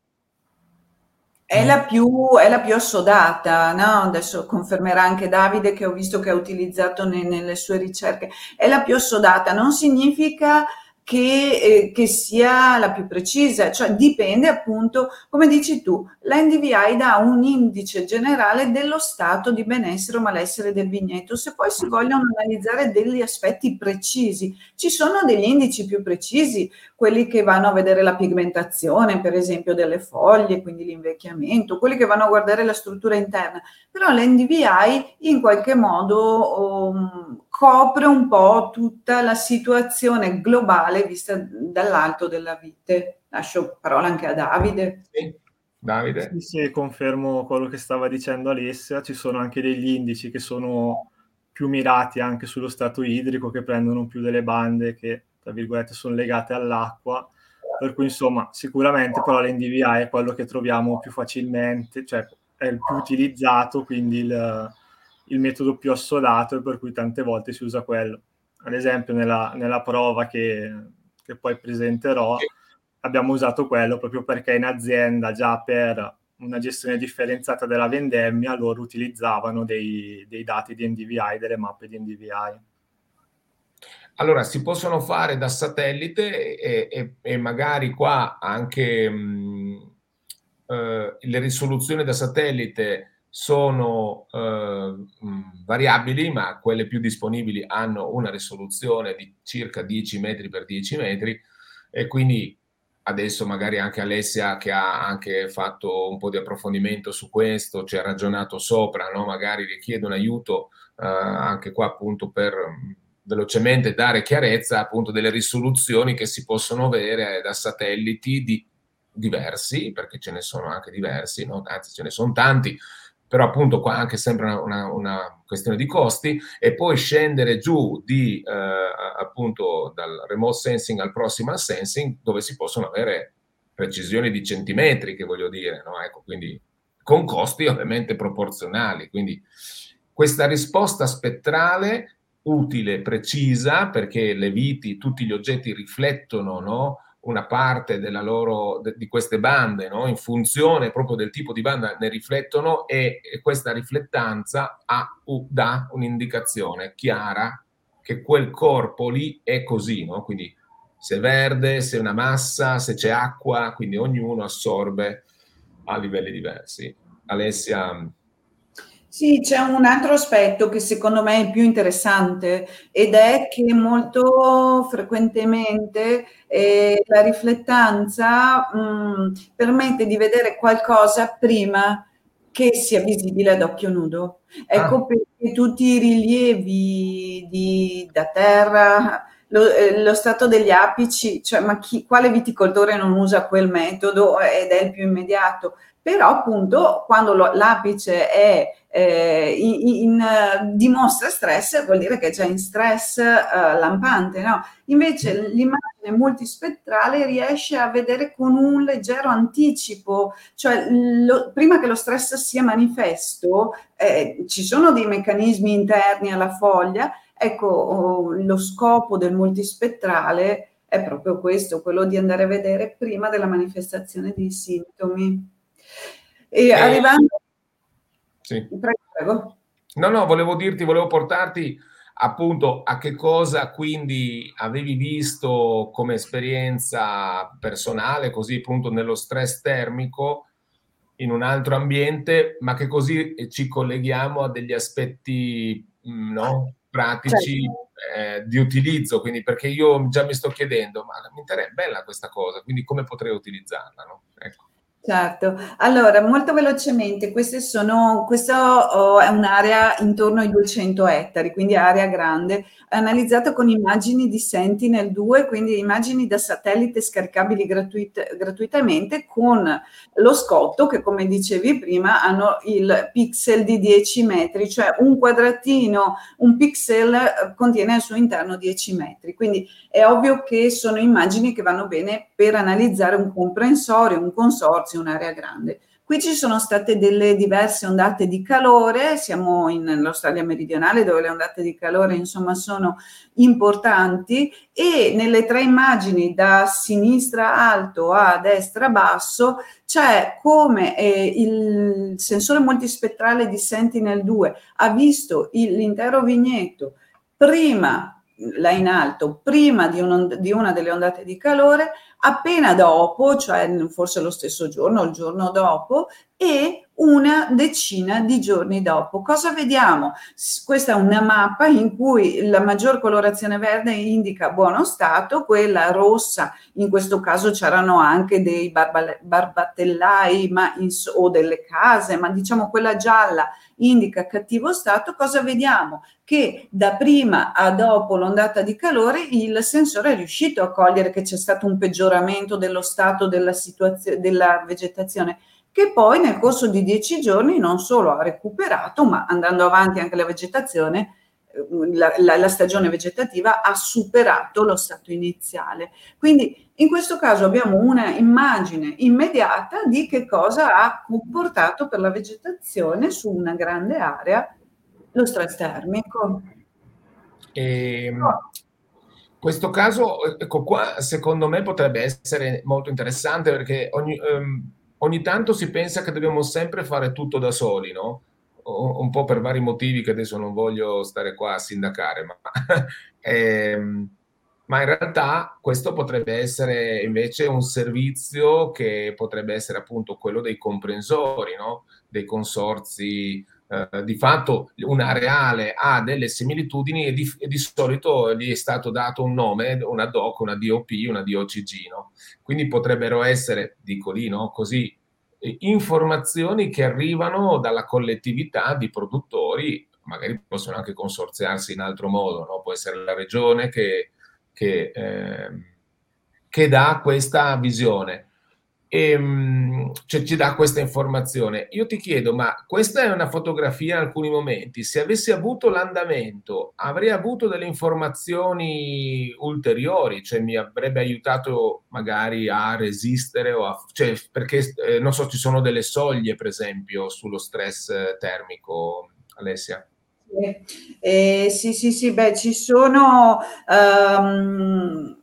Eh, è la, più, è la più assodata, no? adesso confermerà anche Davide che ho visto che ha utilizzato ne, nelle sue ricerche, è la più assodata, non significa che, eh, che, sia la più precisa, cioè dipende appunto, come dici tu, l'NDVI dà un indice generale dello stato di benessere o malessere del vigneto. Se poi si vogliono analizzare degli aspetti precisi, ci sono degli indici più precisi, quelli che vanno a vedere la pigmentazione, per esempio, delle foglie, quindi l'invecchiamento, quelli che vanno a guardare la struttura interna, però l'NDVI in qualche modo um, copre un po' tutta la situazione globale vista dall'alto della vite. Lascio parola anche a Davide. Sì. Davide? Sì, sì, confermo quello che stava dicendo Alessia, ci sono anche degli indici che sono più mirati anche sullo stato idrico, che prendono più delle bande che, tra virgolette, sono legate all'acqua. Per cui, insomma, sicuramente però l'NDVI è quello che troviamo più facilmente, cioè è il più utilizzato, quindi il, il metodo più assodato e per cui tante volte si usa quello. Ad esempio, nella, nella prova che, che poi presenterò, abbiamo usato quello proprio perché in azienda già per una gestione differenziata della vendemmia loro utilizzavano dei, dei dati di NDVI, delle mappe di NDVI. Allora, si possono fare da satellite e, e, e magari qua anche mh, eh, le risoluzioni da satellite sono eh, variabili, ma quelle più disponibili hanno una risoluzione di circa 10 metri per 10 metri e quindi adesso magari anche Alessia che ha anche fatto un po' di approfondimento su questo, ci ha ragionato sopra, no? magari richiede un aiuto eh, anche qua appunto per velocemente dare chiarezza appunto delle risoluzioni che si possono avere da satelliti di diversi, perché ce ne sono anche diversi, no? anzi ce ne sono tanti, però appunto qua anche sempre una, una, una, questione di costi e poi scendere giù di eh, appunto dal remote sensing al proximal sensing dove si possono avere precisioni di centimetri che voglio dire, no? ecco, quindi con costi ovviamente proporzionali, quindi questa risposta spettrale utile, precisa, perché le viti, tutti gli oggetti riflettono no? Una parte della loro, de, di queste bande, no? in funzione proprio del tipo di banda ne riflettono e, e questa riflettanza ha, uh, dà un'indicazione chiara che quel corpo lì è così, no? quindi se è verde, se è una massa, se c'è acqua, quindi ognuno assorbe a livelli diversi. Alessia, sì, c'è un altro aspetto che secondo me è il più interessante ed è che molto frequentemente eh, la riflettanza mh, mm, permette di vedere qualcosa prima che sia visibile ad occhio nudo. Ecco ah. perché tutti i rilievi di, da terra, lo, eh, lo, stato degli apici, cioè ma chi, quale viticoltore non usa quel metodo ed è il più immediato? Però appunto quando lo, l'apice è eh, in, in, dimostra stress vuol dire che è già in stress uh, lampante, no? Invece mm. l'immagine multispettrale riesce a vedere con un leggero anticipo, cioè lo, prima che lo stress sia manifesto, eh, ci sono dei meccanismi interni alla foglia, ecco oh, lo scopo del multispettrale è proprio questo, quello di andare a vedere prima della manifestazione dei sintomi. E eh, arrivando... Sì. Prego. No, no, volevo dirti, volevo portarti appunto a che cosa quindi avevi visto come esperienza personale, così appunto nello stress termico in un altro ambiente, ma che così ci colleghiamo a degli aspetti mm, no, pratici certo. eh, di utilizzo, quindi perché io già mi sto chiedendo, ma mi interessa bella questa cosa, quindi come potrei utilizzarla? No? Ecco. Certo, allora molto velocemente, queste sono, questa oh, è un'area intorno ai 200 ettari, quindi area grande, analizzato con immagini di Sentinel-2, quindi immagini da satellite scaricabili gratuit- gratuitamente con lo scotto che come dicevi prima hanno il pixel di 10 metri, cioè un quadratino, un pixel eh, contiene al suo interno 10 metri, quindi è ovvio che sono immagini che vanno bene per analizzare un comprensorio, un consorzio, un'area grande. Qui ci sono state delle diverse ondate di calore, siamo in, nell'Australia meridionale dove le ondate di calore insomma sono importanti e nelle tre immagini da sinistra alto a destra basso c'è come eh, il sensore multispettrale di Sentinel-2 ha visto il, l'intero vignetto prima là in alto, prima di, un, di, una delle ondate di calore, appena dopo, cioè forse lo stesso giorno il giorno dopo, e una decina di giorni dopo. Cosa vediamo? Questa è una mappa in cui la maggior colorazione verde indica buono stato, quella rossa, in questo caso c'erano anche dei barbatellai ma in, o delle case, ma diciamo quella gialla indica cattivo stato. Cosa vediamo? Che da prima a dopo l'ondata di calore il sensore è riuscito a cogliere che c'è stato un peggioramento dello stato della situazione della vegetazione che poi nel corso di dieci giorni non solo ha recuperato, ma andando avanti anche la vegetazione la, la, la, stagione vegetativa ha superato lo stato iniziale. Quindi in questo caso abbiamo una immagine immediata di che cosa ha comportato per la vegetazione su una grande area lo stress termico. E, ehm, questo caso, ecco qua, secondo me potrebbe essere molto interessante perché ogni, um, ogni tanto si pensa che dobbiamo sempre fare tutto da soli, no? un po' per vari motivi che adesso non voglio stare qua a sindacare, ma, ehm, ma in realtà questo potrebbe essere invece un servizio che potrebbe essere appunto quello dei comprensori, no? dei consorzi. Eh, di fatto un areale ha delle similitudini e di, e di, solito gli è stato dato un nome, una DOC, una DOP, una DOCG, no? quindi potrebbero essere, dico lì, no? così informazioni che arrivano dalla collettività di produttori, magari possono anche consorziarsi in altro modo, no? può essere la regione che, che, eh, che dà questa visione e, ehm, cioè, ci dà questa informazione. Io ti chiedo, ma questa è una fotografia in alcuni momenti, se avessi avuto l'andamento, avrei avuto delle informazioni ulteriori, cioè mi avrebbe aiutato magari a resistere o a, cioè, perché eh, non so, ci sono delle soglie, per esempio, sullo stress termico, Alessia. Eh, sì, sì, sì, beh, ci sono um,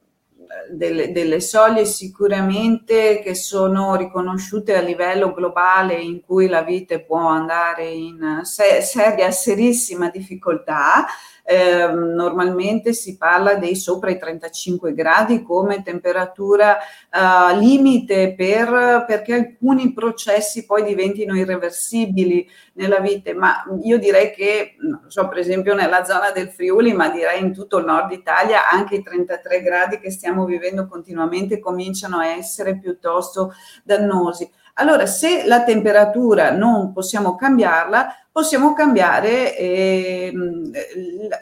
delle, delle, soglie sicuramente che sono riconosciute a livello globale in cui la vite può andare in se- seria, serissima difficoltà eh, normalmente si parla dei sopra i 35 gradi come temperatura eh, limite per, perché alcuni processi poi diventino irreversibili nella vite, ma io direi che, so, per esempio nella zona del Friuli, ma direi in tutto il nord Italia, anche i 33 gradi che stiamo vivendo continuamente cominciano a essere piuttosto dannosi. Allora, se la temperatura non possiamo cambiarla, possiamo cambiare eh,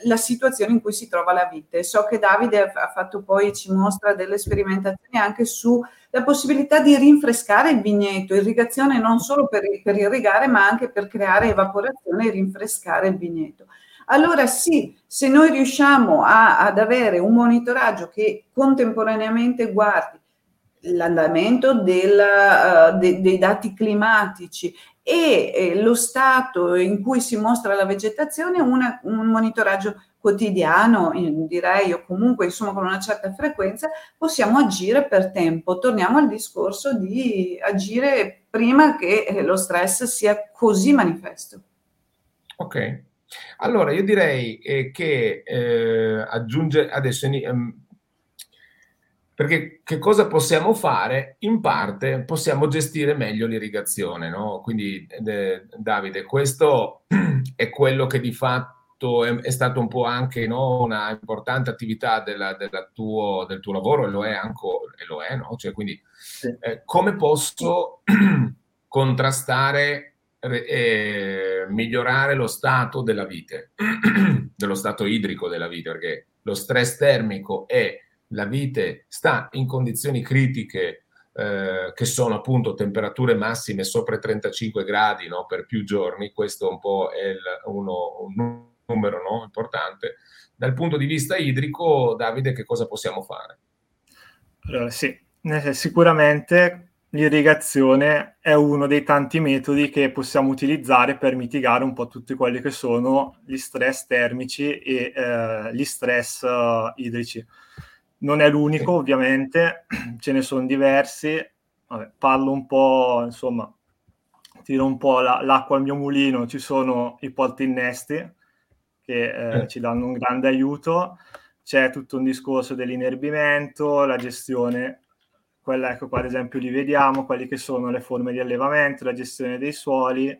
la situazione in cui si trova la vite. So che Davide ha fatto poi, ci mostra delle sperimentazioni anche sulla possibilità di rinfrescare il vigneto, irrigazione non solo per, per irrigare, ma anche per creare evaporazione e rinfrescare il vigneto. Allora sì, se noi riusciamo a, ad avere un monitoraggio che contemporaneamente guardi l'andamento della, uh, de, dei dati climatici e eh, lo stato in cui si mostra la vegetazione, una, un monitoraggio quotidiano, direi, o comunque insomma con una certa frequenza, possiamo agire per tempo. Torniamo al discorso di agire prima che eh, lo stress sia così manifesto. Ok, allora io direi eh, che eh, aggiunge adesso ehm, perché che cosa possiamo fare? In parte possiamo gestire meglio l'irrigazione, no? Quindi, eh, Davide, questo è quello che di fatto è, è stato un po' anche no, una importante attività della, della tuo, del tuo lavoro, e lo è anche, e lo è, no? Cioè, quindi, eh, come posso contrastare e migliorare lo stato della vite, dello stato idrico della vite, perché lo stress termico è la vite sta in condizioni critiche eh, che sono appunto temperature massime sopra i 35 gradi no, per più giorni, questo un po' è il, uno, un numero no, importante. Dal punto di vista idrico, Davide, che cosa possiamo fare? Allora, sì, sicuramente l'irrigazione è uno dei tanti metodi che possiamo utilizzare per mitigare un po' tutti quelli che sono gli stress termici e eh, gli stress uh, idrici. Non è l'unico, ovviamente, ce ne sono diversi. Vabbè, parlo un po', insomma, tiro un po' la, l'acqua al mio mulino. Ci sono i porti innesti che eh, eh. ci danno un grande aiuto. C'è tutto un discorso dell'inerbimento, la gestione, quella ecco qua ad esempio li vediamo, quelli che sono le forme di allevamento, la gestione dei suoli.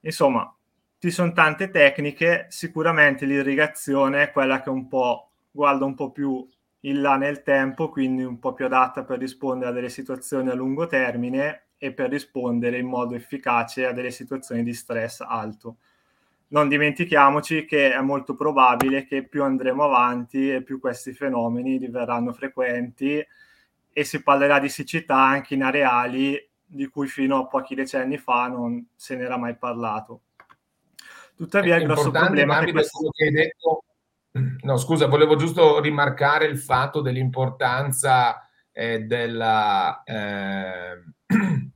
Insomma, ci sono tante tecniche, sicuramente l'irrigazione è quella che un po' guarda un po' più in là nel tempo, quindi un po' più adatta per rispondere a delle situazioni a lungo termine e per rispondere in modo efficace a delle situazioni di stress alto. Non dimentichiamoci che è molto probabile che più andremo avanti e più questi fenomeni diverranno frequenti e si parlerà di siccità anche in areali di cui fino a pochi decenni fa non se n'era mai parlato. Tuttavia il grosso problema è quello che hai detto No, scusa, volevo giusto rimarcare il fatto dell'importanza eh, della, eh,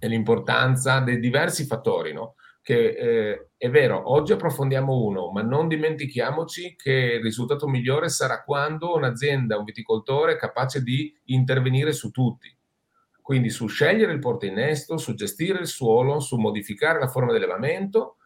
dell'importanza dei diversi fattori, no? Che eh, è vero, oggi approfondiamo uno, ma non dimentichiamoci che il risultato migliore sarà quando un'azienda, un viticoltore è capace di intervenire su tutti. Quindi su scegliere il porto innesto, su gestire il suolo, su modificare la forma di allevamento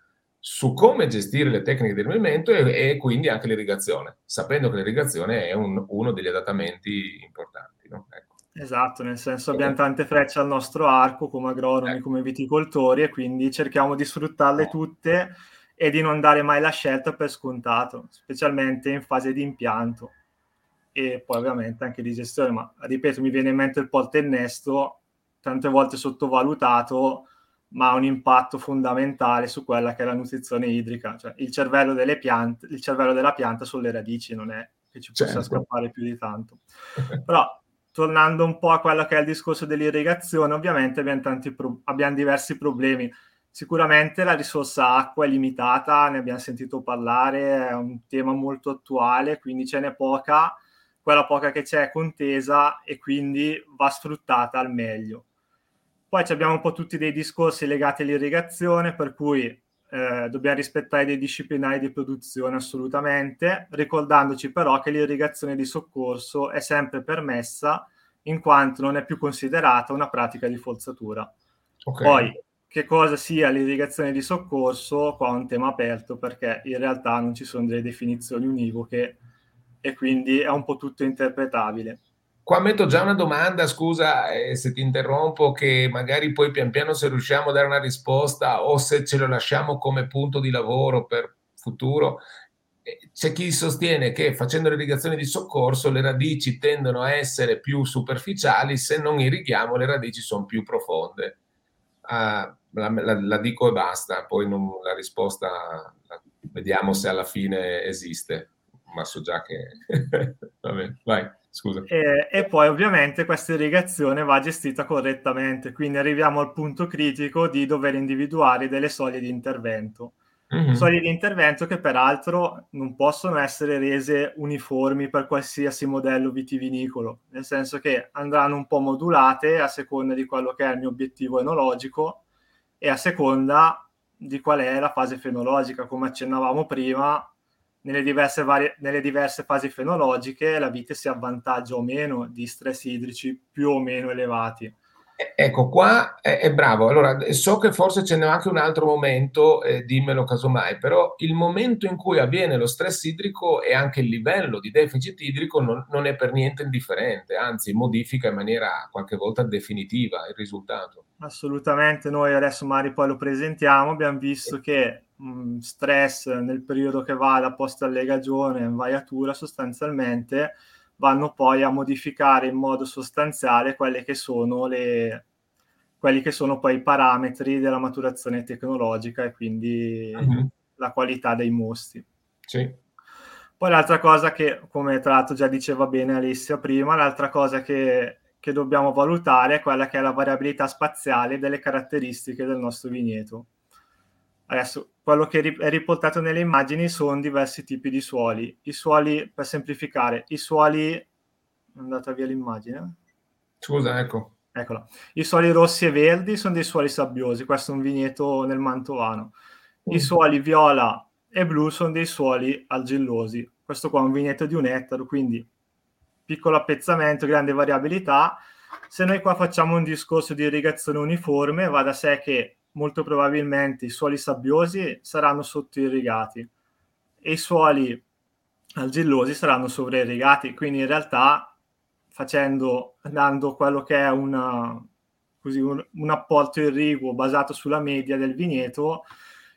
su come gestire le tecniche di allevamento e, e, quindi anche l'irrigazione, sapendo che l'irrigazione è un, uno degli adattamenti importanti. No? Ecco. Esatto, nel senso abbiamo tante frecce al nostro arco come agronomi, eh. come viticoltori e quindi cerchiamo di sfruttarle tutte e di non dare mai la scelta per scontato, specialmente in fase di impianto e poi ovviamente anche di gestione, ma ripeto, mi viene in mente il innesto, tante volte sottovalutato, ma ha un impatto fondamentale su quella che è la nutrizione idrica. Cioè, il cervello delle piante, il cervello della pianta sono le radici, non è che ci possa certo. scappare più di tanto. Però, tornando un po' a quello che è il discorso dell'irrigazione, ovviamente abbiamo, pro- abbiamo diversi problemi. Sicuramente la risorsa acqua è limitata, ne abbiamo sentito parlare, è un tema molto attuale, quindi ce n'è poca, quella poca che c'è è contesa e quindi va sfruttata al meglio poi abbiamo un po' tutti dei discorsi legati all'irrigazione, per cui eh, dobbiamo rispettare dei disciplinari di produzione assolutamente, ricordandoci però che l'irrigazione di soccorso è sempre permessa in quanto non è più considerata una pratica di forzatura. Okay. Poi, che cosa sia l'irrigazione di soccorso, qua è un tema aperto perché in realtà non ci sono delle definizioni univoche e quindi è un po' tutto interpretabile. Qua metto già una domanda, scusa eh, se ti interrompo, che magari poi pian piano se riusciamo a dare una risposta o se ce lo lasciamo come punto di lavoro per futuro. Eh, c'è chi sostiene che facendo l'irrigazione di soccorso le radici tendono a essere più superficiali, se non irrighiamo le radici sono più profonde. Ah, la, la, la, dico e basta, poi non, la risposta la, vediamo se alla fine esiste, ma so già che... Vabbè, vai. Scusa. E, e, poi ovviamente questa irrigazione va gestita correttamente, quindi arriviamo al punto critico di dover individuare delle soglie di intervento. Mm-hmm. Soglie di intervento che peraltro non possono essere rese uniformi per qualsiasi modello vitivinicolo, nel senso che andranno un po' modulate a seconda di quello che è il mio obiettivo enologico e a seconda di qual è la fase fenologica, come accennavamo prima, nelle diverse, varie, nelle diverse fasi fenologiche la vite si avvantaggia o meno di stress idrici più o meno elevati. Ecco, qua è, è, bravo. Allora, so che forse ce n'è anche un altro momento, eh, dimmelo casomai, però il momento in cui avviene lo stress idrico e anche il livello di deficit idrico non, non è per niente indifferente, anzi modifica in maniera qualche volta definitiva il risultato. Assolutamente, noi adesso Mari poi lo presentiamo, abbiamo visto che mh, stress nel periodo che va da post allegagione in vaiatura sostanzialmente vanno poi a modificare in modo sostanziale quelle che sono le, quelli che sono poi i parametri della maturazione tecnologica e quindi uh-huh. la qualità dei mosti. Sì. Poi l'altra cosa che, come tra l'altro già diceva bene Alessia prima, l'altra cosa che, che dobbiamo valutare è quella che è la variabilità spaziale delle caratteristiche del nostro vigneto. Adesso, quello che è riportato nelle immagini sono diversi tipi di suoli. I suoli, per semplificare, i suoli... È andata via l'immagine? Scusa, ecco. Eccola. I suoli rossi e verdi sono dei suoli sabbiosi, questo è un vigneto nel Mantovano. I mm. suoli viola e blu sono dei suoli argillosi. Questo qua è un vigneto di un ettaro, quindi piccolo appezzamento, grande variabilità. Se noi qua facciamo un discorso di irrigazione uniforme, va da sé che molto probabilmente i suoli sabbiosi saranno sottoirrigati e i suoli argillosi saranno sovrairrigati, quindi in realtà facendo, dando quello che è una, così, un, un apporto irriguo basato sulla media del vigneto,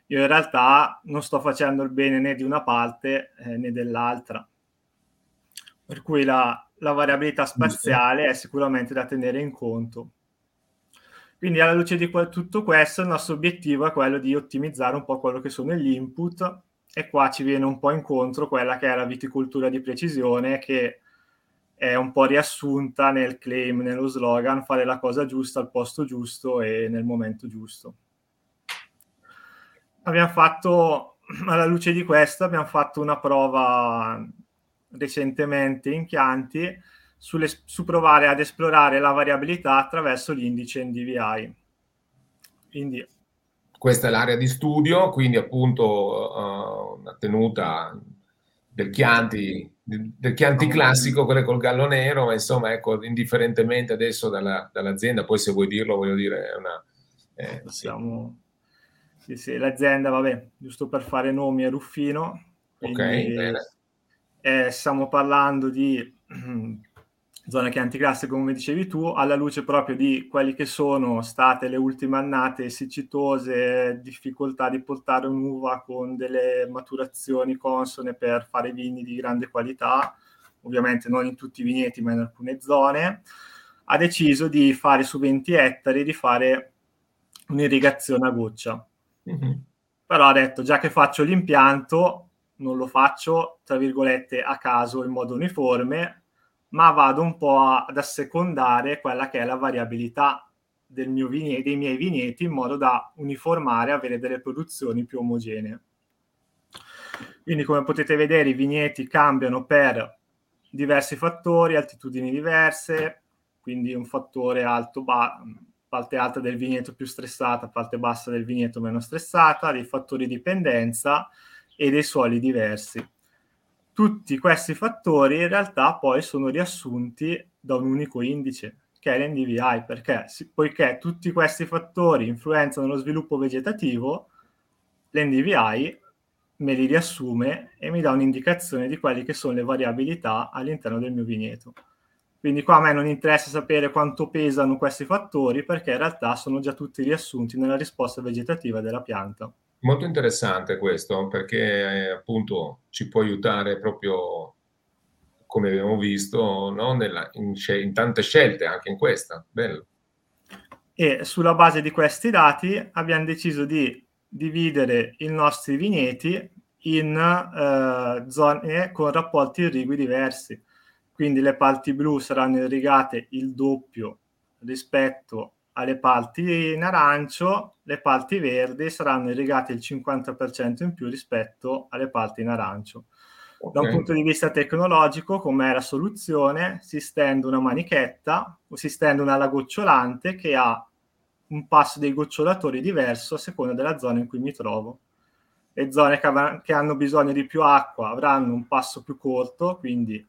io in realtà non sto facendo il bene né di una parte eh, né dell'altra. Per cui la, la variabilità spaziale è sicuramente da tenere in conto. Quindi alla luce di tutto questo il nostro obiettivo è quello di ottimizzare un po' quello che sono gli input e qua ci viene un po' incontro quella che è la viticoltura di precisione che è un po' riassunta nel claim, nello slogan, fare la cosa giusta al posto giusto e nel momento giusto. abbiamo fatto, alla luce di questo, abbiamo fatto una prova recentemente in Chianti sulle, su provare ad esplorare la variabilità attraverso l'indice NDVI. Quindi, Questa è l'area di studio, quindi appunto uh, una tenuta del Chianti, del Chianti classico, quelle col gallo nero, ma insomma, ecco, indifferentemente adesso dalla, dall'azienda, poi se vuoi dirlo, voglio dire, è una... Eh, Possiamo... Sì. sì, sì, l'azienda, vabbè, giusto per fare nomi, è Ruffino. Ok, bene. Eh, stiamo parlando di zone che anticlassiche, come dicevi tu, alla luce proprio di quelle che sono state le ultime annate siccitose, difficoltà di portare un'uva con delle maturazioni consone per fare vini di grande qualità, ovviamente non in tutti i vigneti, ma in alcune zone, ha deciso di fare su 20 ettari, di fare un'irrigazione a goccia. Mm-hmm. Però ha detto, già che faccio l'impianto, non lo faccio, tra virgolette, a caso in modo uniforme, ma vado un po' ad assecondare quella che è la variabilità del mio vigne- dei miei vigneti in modo da uniformare avere delle produzioni più omogenee. Quindi come potete vedere i vigneti cambiano per diversi fattori, altitudini diverse, quindi un fattore alto, ba- parte alta del vigneto più stressata, parte bassa del vigneto meno stressata, dei fattori di dipendenza e dei suoli diversi tutti questi fattori in realtà poi sono riassunti da un unico indice, che è l'NDVI, perché poiché tutti questi fattori influenzano lo sviluppo vegetativo, l'NDVI me li riassume e mi dà un'indicazione di quelle che sono le variabilità all'interno del mio vigneto. Quindi qua a me non interessa sapere quanto pesano questi fattori perché in realtà sono già tutti riassunti nella risposta vegetativa della pianta. Molto interessante questo perché eh, appunto ci può aiutare proprio, come abbiamo visto, no? Nella, in, in, tante scelte, anche in questa. Bello. E sulla base di questi dati abbiamo deciso di dividere i nostri vigneti in eh, zone con rapporti irrigui diversi. Quindi le parti blu saranno irrigate il doppio rispetto alle parti in arancio, le parti verdi saranno irrigate il 50% in più rispetto alle parti in arancio. Okay. Da un punto di vista tecnologico, com'è la soluzione? Si stende una manichetta o si stende una ala gocciolante che ha un passo dei gocciolatori diverso a seconda della zona in cui mi trovo. Le zone che, av- che hanno bisogno di più acqua avranno un passo più corto, quindi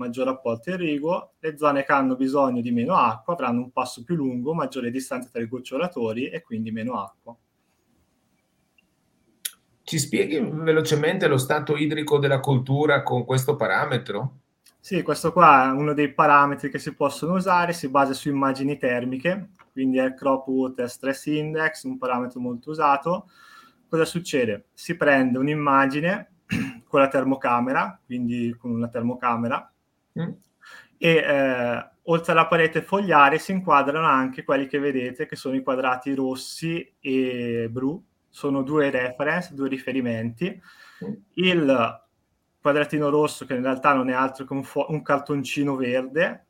maggior apporto irriguo, le zone che hanno bisogno di meno acqua avranno un passo più lungo, maggiore distanza tra i gocciolatori e quindi meno acqua. Ci spieghi velocemente lo stato idrico della coltura con questo parametro? Sì, questo qua è uno dei parametri che si possono usare, si basa su immagini termiche, quindi è il Crop Water Stress Index, un parametro molto usato. Cosa succede? Si prende un'immagine con la termocamera, quindi con una termocamera, Mm. E eh, oltre alla parete fogliare si inquadrano anche quelli che vedete, che sono i quadrati rossi e blu. Sono due reference, due riferimenti. Mm. Il quadratino rosso, che in realtà non è altro che un, fo- un cartoncino verde,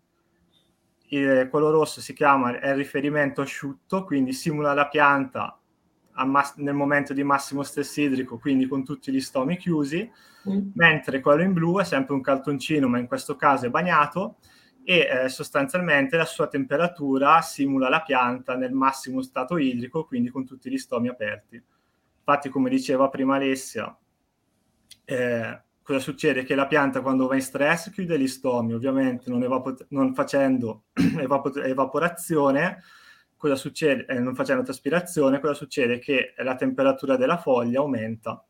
il, quello rosso si chiama, è il riferimento asciutto, quindi simula la pianta mass- nel momento di massimo stress idrico, quindi con tutti gli stomi chiusi, mm. mentre quello in blu è sempre un cartoncino, ma in questo caso è bagnato e eh, sostanzialmente la sua temperatura simula la pianta nel massimo stato idrico, quindi con tutti gli stomi aperti. Infatti, come diceva prima Alessia, eh, cosa succede? Che la pianta quando va in stress chiude gli stomi, ovviamente non, evapor- non facendo evapor- evaporazione, cosa succede? Eh, non facendo traspirazione, cosa succede? Che la temperatura della foglia aumenta.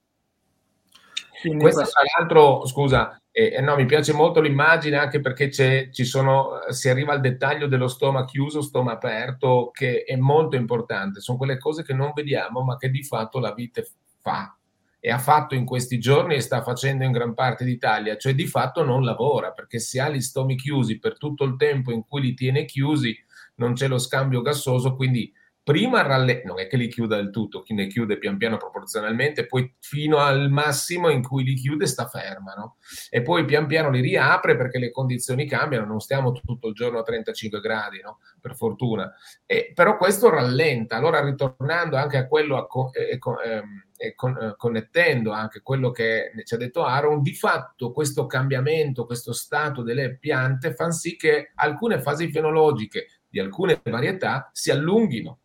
Quindi questo, questo, tra l'altro, scusa, eh, eh, no, mi piace molto l'immagine anche perché ci sono, si arriva al dettaglio dello stoma chiuso, stoma aperto, che è molto importante. Sono quelle cose che non vediamo, ma che di fatto la vite fa e ha fatto in questi giorni e sta facendo in gran parte d'Italia, cioè di fatto non lavora perché se ha gli stomi chiusi per tutto il tempo in cui li tiene chiusi, non c'è lo scambio gassoso, quindi prima ralle- non è che li chiuda del tutto, chi ne chiude pian piano proporzionalmente, poi fino al massimo in cui li chiude sta ferma, no? E poi pian piano li riapre perché le condizioni cambiano, non stiamo tutto il giorno a 35 gradi, no? Per fortuna. E, però questo rallenta, allora ritornando anche a quello, a co- eh, ehm, e con, eh, connettendo anche quello che ci ha detto Aaron, di fatto questo cambiamento, questo stato delle piante fa sì che alcune fasi fenologiche di alcune varietà si allunghino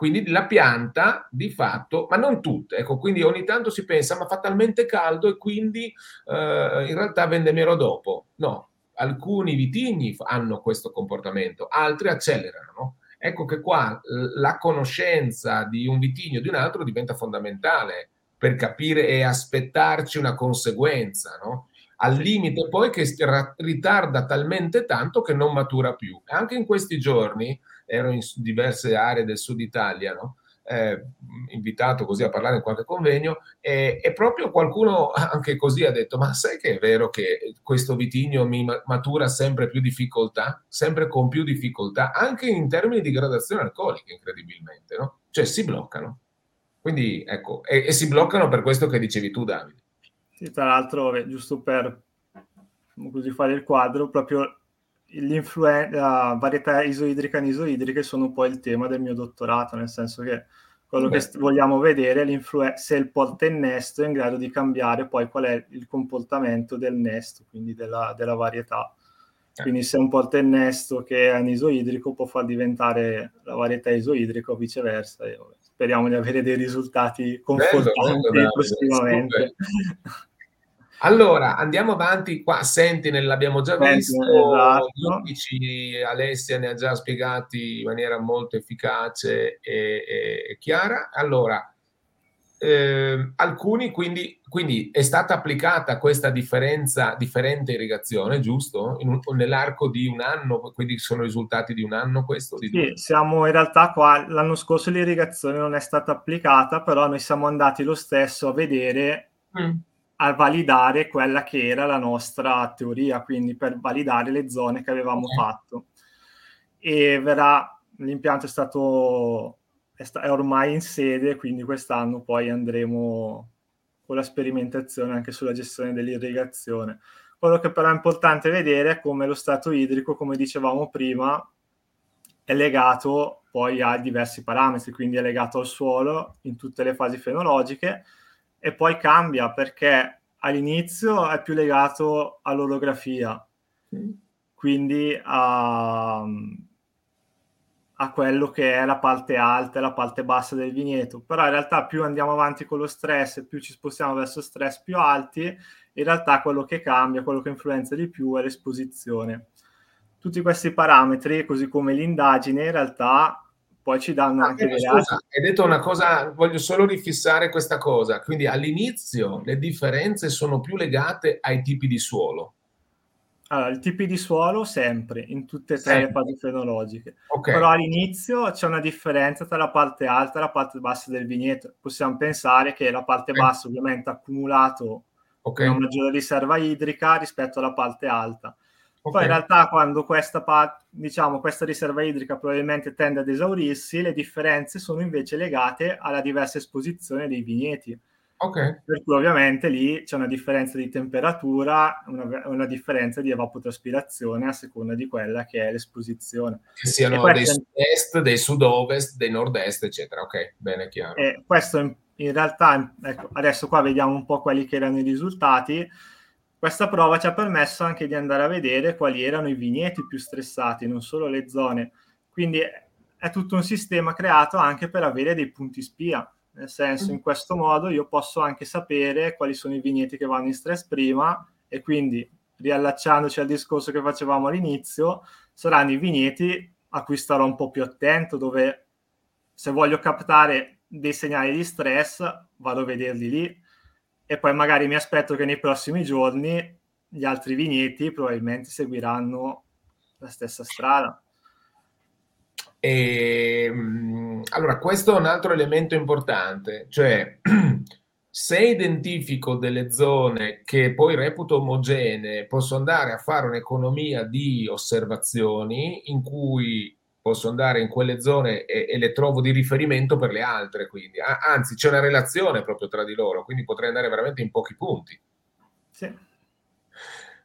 quindi la pianta, di fatto, ma non tutte, ecco, quindi ogni tanto si pensa, ma fa talmente caldo e quindi eh, in realtà vende meno dopo. No, alcuni vitigni hanno questo comportamento, altri accelerano. No? Ecco che qua la conoscenza di un vitigno o di un altro diventa fondamentale per capire e aspettarci una conseguenza, no? Al limite poi che ritarda talmente tanto che non matura più. Anche in questi giorni ero in diverse aree del sud Italia, no? eh, invitato così a parlare in qualche convegno e, e, proprio qualcuno anche così ha detto ma sai che è vero che questo vitigno mi matura sempre più difficoltà, sempre con più difficoltà, anche in termini di gradazione alcolica incredibilmente, no? Cioè si bloccano. Quindi ecco, e, e si bloccano per questo che dicevi tu Davide. Sì, tra l'altro, giusto per così fare il quadro, proprio la varietà isoidrica e anisoidriche sono un po' il tema del mio dottorato, nel senso che quello Beh. che vogliamo vedere è se il porta innesto è in grado di cambiare poi qual è il comportamento del nesto, quindi della, della varietà. Eh. Quindi se un porta innesto che è anisoidrico può far diventare la varietà isoidrica o viceversa. E, speriamo di avere dei risultati confortanti prossimamente. Allora, andiamo avanti qua. Sentinel l'abbiamo già visto, esatto. gli Alessia ne ha già spiegati in maniera molto efficace e, e chiara. Allora, eh, alcuni quindi, quindi, è stata applicata questa differenza, differente irrigazione, giusto? Un, nell'arco di un anno, quindi sono risultati di un anno questo? Di sì, siamo in realtà qua, l'anno scorso l'irrigazione non è stata applicata, però noi siamo andati lo stesso a vedere mm a validare quella che era la nostra teoria, quindi per validare le zone che avevamo okay. fatto. E verrà, l'impianto è stato, è, sta, è ormai in sede, quindi quest'anno poi andremo con la sperimentazione anche sulla gestione dell'irrigazione. Quello che però è importante vedere è come lo stato idrico, come dicevamo prima, è legato poi a diversi parametri, quindi è legato al suolo in tutte le fasi fenologiche, e poi cambia perché all'inizio è più legato all'orografia, quindi a, a, quello che è la parte alta e la parte bassa del vigneto. Però in realtà più andiamo avanti con lo stress e più ci spostiamo verso stress più alti, in realtà quello che cambia, quello che influenza di più è l'esposizione. Tutti questi parametri, così come l'indagine, in realtà poi ci danno anche delle scusa, hai detto una cosa, voglio solo rifissare questa cosa, quindi all'inizio le differenze sono più legate ai tipi di suolo. Allora, i tipi di suolo sempre, in tutte e tre sempre. le fasi fenologiche. Okay. Però all'inizio c'è una differenza tra la parte alta e la parte bassa del vigneto. Possiamo pensare che la parte okay. bassa ovviamente ha accumulato okay. una maggiore riserva idrica rispetto alla parte alta. Okay. Poi in realtà quando questa, diciamo, questa riserva idrica probabilmente tende ad esaurirsi, le differenze sono invece legate alla diversa esposizione dei vigneti. Okay. Per cui ovviamente lì c'è una differenza di temperatura, una, una, differenza di evapotranspirazione a seconda di quella che è l'esposizione. Che siano dei sud-est, dei sud-ovest, dei nord-est, eccetera. Ok, bene, chiaro. E questo in, in realtà, ecco, adesso qua vediamo un po' quelli che erano i risultati questa prova ci ha permesso anche di andare a vedere quali erano i vigneti più stressati, non solo le zone. Quindi è tutto un sistema creato anche per avere dei punti spia. Nel senso, in questo modo io posso anche sapere quali sono i vigneti che vanno in stress prima e quindi, riallacciandoci al discorso che facevamo all'inizio, saranno i vigneti a cui starò un po' più attento, dove se voglio captare dei segnali di stress vado a vederli lì e poi magari mi aspetto che nei prossimi giorni gli altri vigneti probabilmente seguiranno la stessa strada. E, ehm, allora, questo è un altro elemento importante, cioè se identifico delle zone che poi reputo omogenee, posso andare a fare un'economia di osservazioni in cui posso andare in quelle zone e, e, le trovo di riferimento per le altre, quindi anzi c'è una relazione proprio tra di loro, quindi potrei andare veramente in pochi punti. Sì.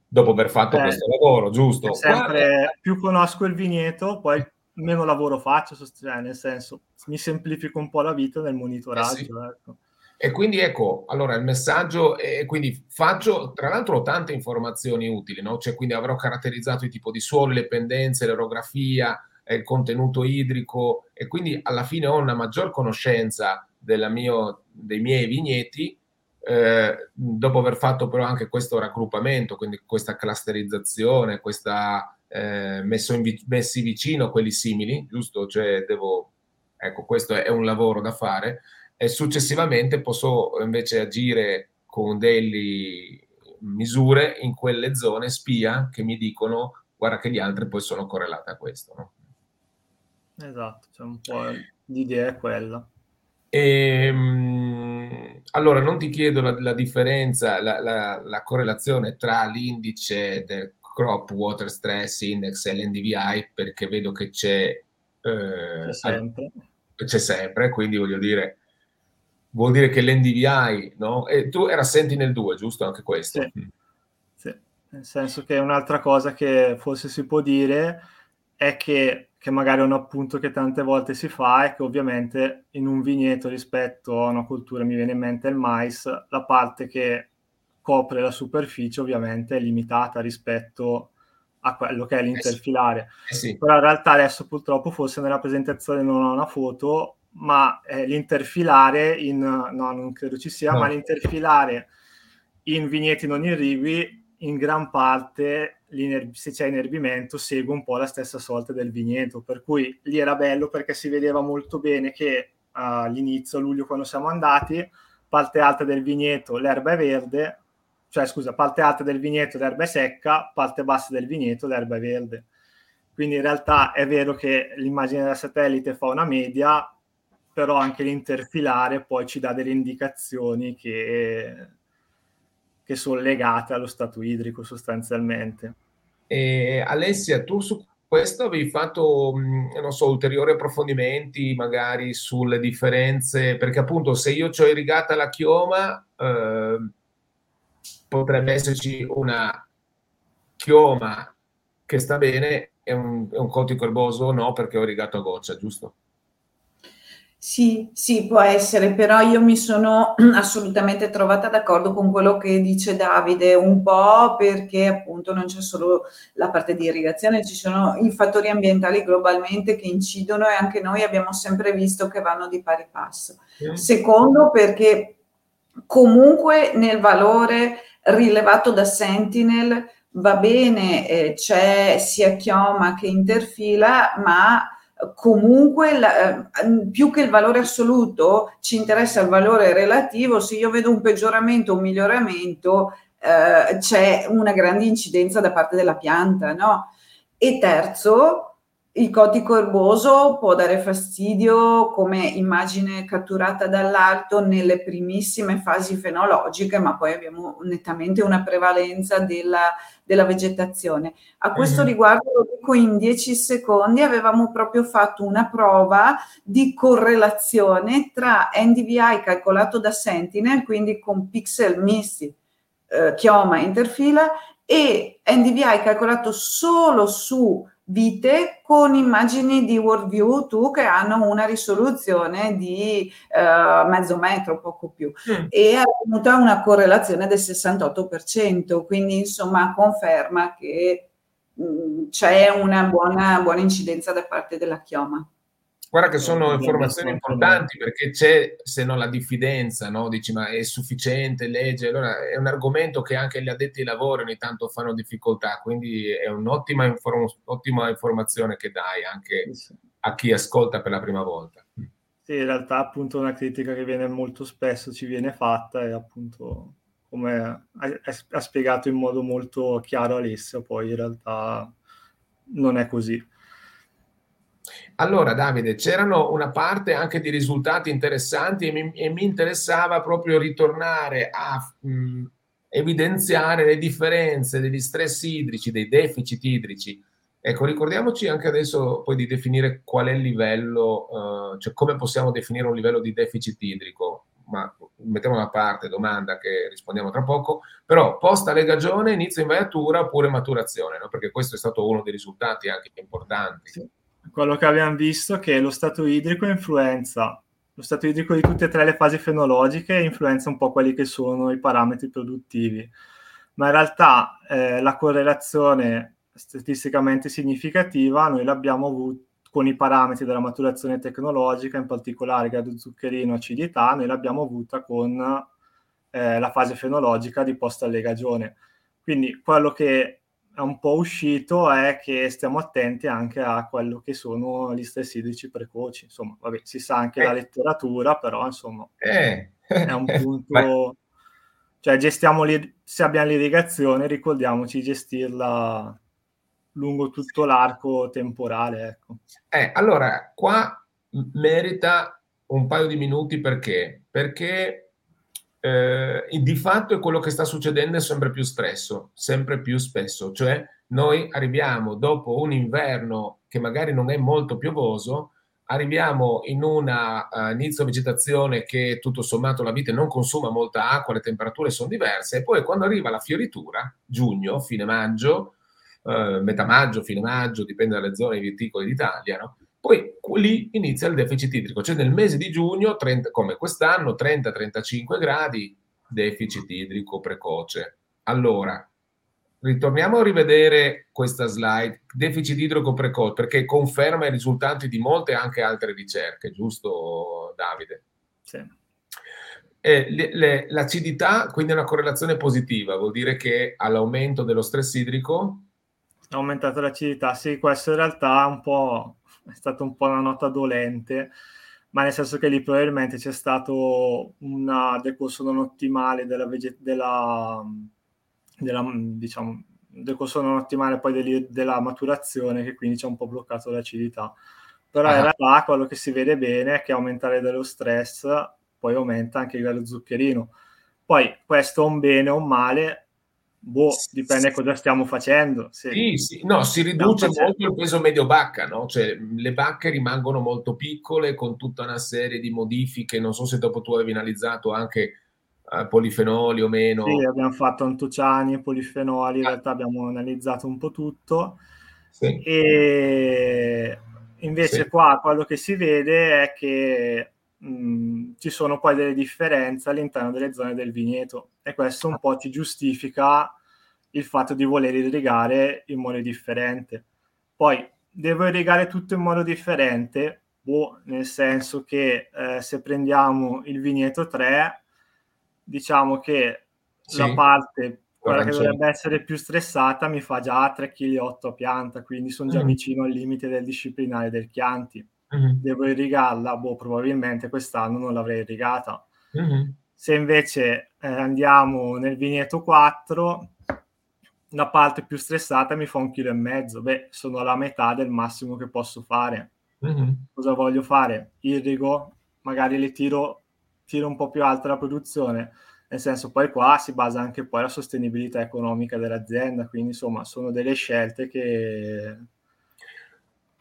Dopo aver fatto eh, questo lavoro, giusto? Sempre Guarda. più conosco il vigneto, poi meno lavoro faccio, cioè, nel senso mi semplifico un po' la vita nel monitoraggio. Eh sì. ecco. E quindi ecco, allora il messaggio, e quindi faccio tra l'altro tante informazioni utili, no? Cioè, quindi avrò caratterizzato il tipo di suolo, le pendenze, l'orografia, il contenuto idrico e quindi alla fine ho una maggior conoscenza mio, dei miei vigneti eh, dopo aver fatto però anche questo raggruppamento, quindi questa clusterizzazione, questa eh, in, messi vicino quelli simili, giusto? Cioè devo, ecco, questo è un lavoro da fare e successivamente posso invece agire con delle misure in quelle zone spia che mi dicono guarda che gli altri poi sono correlate a questo. No? Esatto, cioè un po' l'idea è quella. E, ehm, allora, non ti chiedo la, la differenza, la, la, la, correlazione tra l'indice del Crop Water Stress Index e l'NDVI, perché vedo che c'è, eh, c'è sempre. C'è sempre, quindi voglio dire, vuol dire che l'NDVI, no? E tu era Sentinel 2, giusto anche questo? Sì. Mm. sì. nel senso che un'altra cosa che forse si può dire è che, che, magari è un appunto che tante volte si fa è che ovviamente in un vigneto rispetto a una cultura, mi viene in mente il mais, la parte che copre la superficie ovviamente è limitata rispetto a quello che è l'interfilare. Eh sì. Però in realtà adesso purtroppo forse nella presentazione non ho una foto, ma eh, l'interfilare in, no, non credo ci sia, no. ma l'interfilare in vigneti non irrigui in gran parte se c'è inerbimento segue un po' la stessa sorte del vigneto, per cui lì era bello perché si vedeva molto bene che all'inizio, a luglio quando siamo andati, parte alta del vigneto l'erba è verde, cioè scusa, parte alta del vigneto l'erba è secca, parte bassa del vigneto l'erba è verde. Quindi in realtà è vero che l'immagine da satellite fa una media, però anche l'interfilare poi ci dà delle indicazioni che, che sono legate allo stato idrico sostanzialmente. E Alessia, tu su questo avevi fatto, non so, ulteriori approfondimenti magari sulle differenze, perché appunto se io ho irrigata la chioma, eh, potrebbe esserci una chioma che sta bene e un, un erboso no perché ho irrigato a goccia, giusto? Sì, sì, può essere, però io mi sono assolutamente trovata d'accordo con quello che dice Davide, un po' perché appunto non c'è solo la parte di irrigazione, ci sono i fattori ambientali globalmente che incidono e anche noi abbiamo sempre visto che vanno di pari passo. Secondo, perché comunque nel valore rilevato da Sentinel va bene, eh, c'è sia chioma che interfila, ma comunque la, eh, più che il valore assoluto ci interessa il valore relativo, se io vedo un peggioramento o un miglioramento eh, c'è una grande incidenza da parte della pianta, no? E terzo, il cotico erboso può dare fastidio come immagine catturata dall'alto nelle primissime fasi fenologiche, ma poi abbiamo nettamente una prevalenza della, della vegetazione. A questo mm-hmm. riguardo, lo dico in dieci secondi, avevamo proprio fatto una prova di correlazione tra NDVI calcolato da Sentinel, quindi con pixel misti, eh, chioma interfila, e NDVI calcolato solo su vite con immagini di WorldView 2 che hanno una risoluzione di uh, mezzo metro, poco più, mm. e ha avuto una correlazione del 68%, quindi insomma conferma che mh, mm, c'è una buona, buona incidenza da parte della chioma. Guarda che sono informazioni importanti perché c'è, se non la diffidenza, no? dici ma è sufficiente, legge, allora è un argomento che anche gli addetti ai lavori ogni tanto fanno difficoltà, quindi è un'ottima inform- informazione che dai anche a chi ascolta per la prima volta. Sì, in realtà appunto una critica che viene molto spesso ci viene fatta e appunto come ha, ha spiegato in modo molto chiaro Alessio, poi in realtà non è così. Allora, Davide, c'erano una parte anche di risultati interessanti e mi, e mi interessava proprio ritornare a mh, evidenziare le differenze degli stress idrici, dei deficit idrici Ecco, ricordiamoci anche adesso poi di definire qual è il livello, uh, cioè come possiamo definire un livello di deficit idrico, ma mettiamo da parte domanda che rispondiamo tra poco, però posta legagione, inizio invaiatura oppure maturazione, no? perché questo è stato uno dei risultati anche importanti. Sì. Quello che abbiamo visto è che lo stato idrico influenza lo stato idrico di tutte e tre le fasi fenologiche influenza un po' quelli che sono i parametri produttivi, ma in realtà eh, la correlazione statisticamente significativa noi l'abbiamo avuta con i parametri della maturazione tecnologica, in particolare grado zuccherino acidità, noi l'abbiamo avuta con eh, la fase fenologica di post-allegagione. Quindi quello che è un po' uscito è che stiamo attenti anche a quello che sono gli stress idrici precoci. Insomma, vabbè, si sa anche eh. la letteratura, però insomma eh. è un punto... cioè gestiamo, se abbiamo l'irrigazione, ricordiamoci di gestirla lungo tutto l'arco temporale. Ecco. Eh, allora, qua merita un paio di minuti perché? Perché eh, di fatto è quello che sta succedendo sempre più spesso, sempre più spesso, cioè noi arriviamo dopo un inverno che magari non è molto piovoso, arriviamo in una uh, inizio vegetazione che tutto sommato la vite non consuma molta acqua, le temperature sono diverse e poi quando arriva la fioritura, giugno, fine maggio, eh, metà maggio, fine maggio, dipende dalle zone viticole d'Italia, no? Poi lì inizia il deficit idrico, cioè nel mese di giugno, 30, come quest'anno, 30-35 gradi, deficit idrico precoce. Allora, ritorniamo a rivedere questa slide, deficit idrico precoce, perché conferma i risultati di molte anche altre ricerche, giusto Davide? Sì. Eh, le, le, l'acidità, quindi è una correlazione positiva, vuol dire che all'aumento dello stress idrico ha aumentato l'acidità. Sì, questo in realtà è un po' è stata un po' una nota dolente, ma nel senso che lì probabilmente c'è stato una decorso non ottimale della, vege- della, della diciamo, decorso non ottimale poi degli, della maturazione che quindi ci ha un po' bloccato l'acidità. Però ah. in realtà quello che si vede bene è che aumentare dello stress poi aumenta anche il livello zuccherino. Poi questo è un bene o un male, Boh, dipende cosa stiamo facendo. Se... Sì, sì, no, si riduce molto il peso medio bacca, no? Cioè, le bacche rimangono molto piccole con tutta una serie di modifiche. Non so se dopo tu avevi analizzato anche uh, polifenoli o meno. Sì, abbiamo fatto antociani, polifenoli, in ah. realtà abbiamo analizzato un po' tutto. Sì. E invece sì. qua quello che si vede è che mh, ci sono poi delle differenze all'interno delle zone del vigneto e questo un po' ti giustifica il fatto di voler irrigare in modo differente. Poi devo irrigare tutto in modo differente, boh, nel senso che eh, se prendiamo il vigneto 3, diciamo che sì. la parte quella che dovrebbe essere più stressata mi fa già 3,8 kg a pianta, quindi sono già mm. vicino al limite del disciplinare del Chianti mm-hmm. devo irrigarla, boh, probabilmente quest'anno non l'avrei irrigata. Mm-hmm. Se invece eh, andiamo nel vigneto 4, la parte più stressata mi fa un chilo e mezzo, beh, sono alla metà del massimo che posso fare. Mm-hmm. Cosa voglio fare? Irrigo, magari le tiro, tiro un po' più alta la produzione, nel senso poi qua si basa anche poi la sostenibilità economica dell'azienda, quindi insomma sono delle scelte che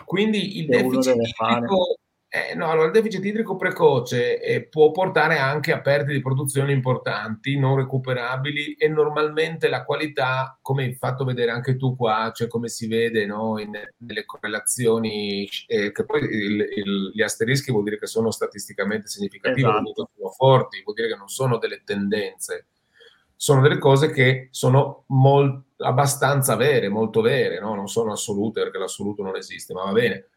quindi il deficit, idrico, eh, no, allora, il deficit idrico precoce eh, può portare anche a perdite di produzione importanti, non recuperabili e normalmente la qualità, come hai fatto vedere anche tu qua, cioè come si vede no, in, nelle correlazioni, eh, che poi il, il, gli asterischi vuol dire che sono statisticamente significativi, esatto. sono forti, vuol dire che non sono delle tendenze sono delle cose che sono molt, abbastanza vere, molto vere, no? non sono assolute perché l'assoluto non esiste, ma va bene.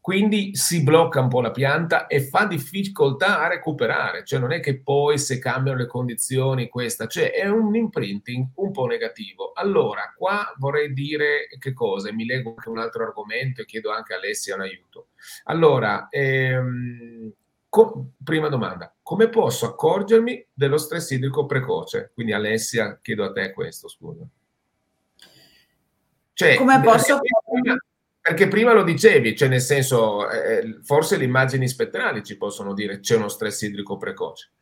Quindi si blocca un po' la pianta e fa difficoltà a recuperare, cioè non è che poi se cambiano le condizioni questa, cioè è un imprinting un po' negativo. Allora, qua vorrei dire che cosa, mi leggo anche un altro argomento e chiedo anche a Alessia un aiuto. Allora, ehm, Co- prima domanda, come posso accorgermi dello stress idrico precoce? Quindi Alessia, chiedo a te questo, scusa. Cioè, come posso... Perché prima lo dicevi, cioè nel senso, eh, forse le immagini spettrali ci possono dire c'è uno stress idrico precoce.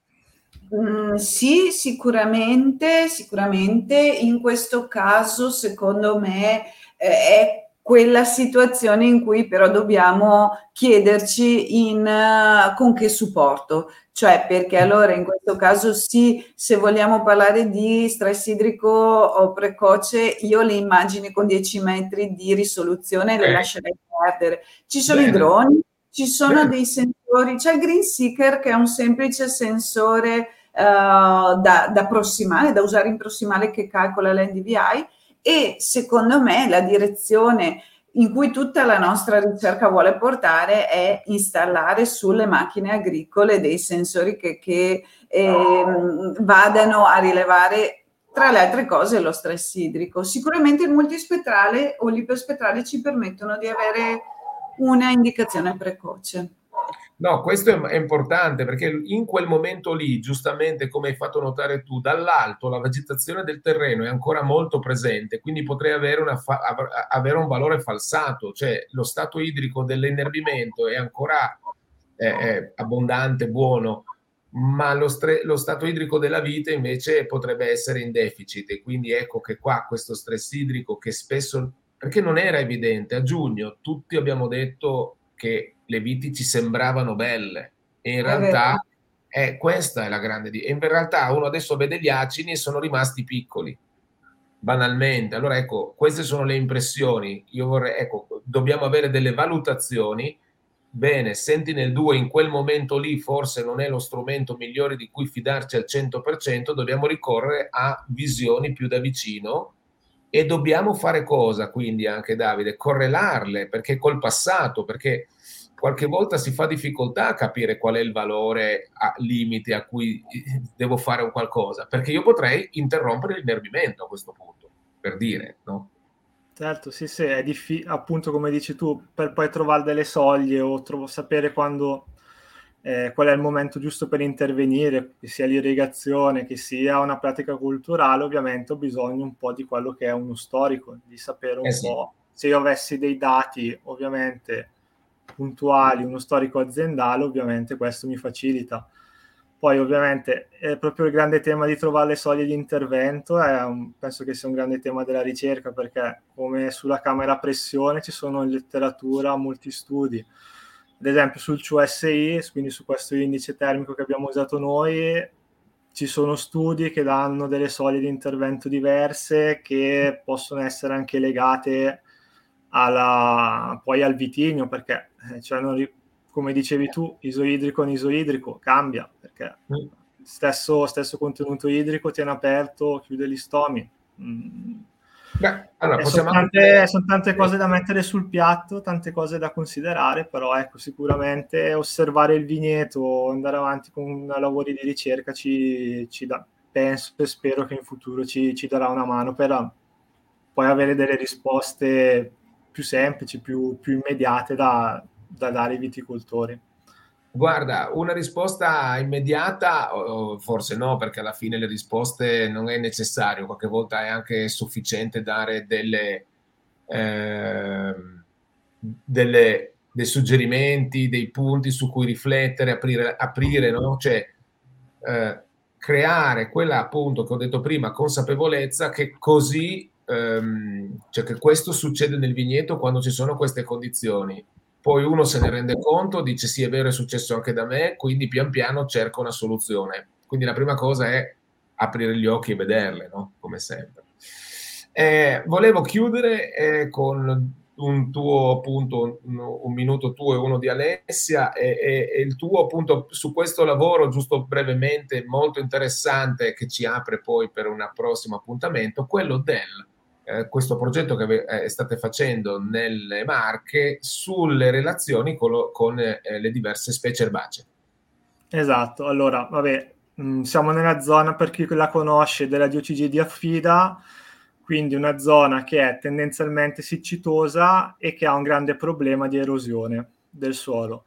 Mm, sì, sicuramente, sicuramente. In questo caso, secondo me, eh, è quella situazione in cui però dobbiamo chiederci in, uh, con che supporto, cioè perché allora in questo caso sì, se vogliamo parlare di stress idrico o precoce, io le immagini con 10 metri di risoluzione okay. le lascerei perdere. Ci sono Bene. i droni, ci sono Bene. dei sensori, c'è il Green Seeker che è un semplice sensore uh, da, da prossimale, da usare in prossimale che calcola l'NDVI e secondo me la direzione in cui tutta la nostra ricerca vuole portare è installare sulle macchine agricole dei sensori che, che eh, vadano a rilevare tra le altre cose lo stress idrico. Sicuramente il multispettrale o l'iperspettrale ci permettono di avere una indicazione precoce. No, questo è, è, importante perché in quel momento lì, giustamente come hai fatto notare tu, dall'alto la vegetazione del terreno è ancora molto presente, quindi potrei avere, fa- avere un valore falsato, cioè lo stato idrico dell'innerbimento è ancora eh, abbondante, buono, ma lo, stre- lo, stato idrico della vite invece potrebbe essere in deficit e quindi ecco che qua questo stress idrico che spesso, perché non era evidente, a giugno tutti abbiamo detto che le viti ci sembravano belle. E in realtà è questa è la grande di- e in realtà uno adesso vede gli acini e sono rimasti piccoli banalmente. Allora ecco queste sono le impressioni. Io vorrei ecco dobbiamo avere delle valutazioni. Bene Sentinel 2 in quel momento lì forse non è lo strumento migliore di cui fidarci al 100% dobbiamo ricorrere a visioni più da vicino. E dobbiamo fare cosa quindi anche Davide? Correlarle perché col passato perché qualche volta si fa difficoltà a capire qual è il valore a limite a cui eh, devo fare un qualcosa, perché io potrei interrompere l'inerbimento a questo punto, per dire, no? Certo, sì, sì, è difficile, appunto come dici tu, per poi trovare delle soglie o trovo, sapere quando, eh, qual è il momento giusto per intervenire, che sia l'irrigazione, che sia una pratica culturale, ovviamente ho bisogno un po' di quello che è uno storico, di sapere un eh sì. po'. Se io avessi dei dati, ovviamente, puntuali, uno storico aziendale, ovviamente questo mi facilita. Poi ovviamente è proprio il grande tema di trovare le soglie di intervento, un, penso che sia un grande tema della ricerca perché come sulla camera pressione ci sono in letteratura molti studi, ad esempio sul CUSI, quindi su questo indice termico che abbiamo usato noi, ci sono studi che danno delle soglie di intervento diverse che possono essere anche legate alla, poi al vitigno perché eh, cioè non, come dicevi tu, isoidrico con isoidrico cambia perché mm. stesso, stesso contenuto idrico tiene aperto, chiude gli stomi. Mm. Beh, allora, eh, sono, tante, sono, tante, cose da mettere sul piatto, tante cose da considerare, però ecco, sicuramente osservare il vigneto, andare avanti con lavori di ricerca ci, ci dà, penso e spero che in futuro ci, ci darà una mano per poi avere delle risposte più semplici, più, più immediate da, da dare ai viticoltori? Guarda, una risposta immediata, forse no, perché alla fine le risposte non è necessario, qualche volta è anche sufficiente dare delle, eh, delle, dei suggerimenti, dei punti su cui riflettere, aprire, aprire no? cioè eh, creare quella appunto che ho detto prima, consapevolezza che così, ehm, cioè che questo succede nel vigneto quando ci sono queste condizioni poi uno se ne rende conto, dice sì è vero è successo anche da me, quindi pian piano cerca una soluzione. Quindi la prima cosa è aprire gli occhi e vederle, no? come sempre. Eh, volevo chiudere eh, con un tuo appunto, un, un, minuto tuo e uno di Alessia e, e, e, il tuo appunto su questo lavoro, giusto brevemente, molto interessante che ci apre poi per un prossimo appuntamento, quello del eh, questo progetto che eh, state facendo nelle Marche sulle relazioni con, lo, con eh, le diverse specie erbacee. Esatto, allora, vabbè, mm, siamo nella zona, per chi la conosce, della diocesi di Affida, quindi una zona che è tendenzialmente siccitosa e che ha un grande problema di erosione del suolo.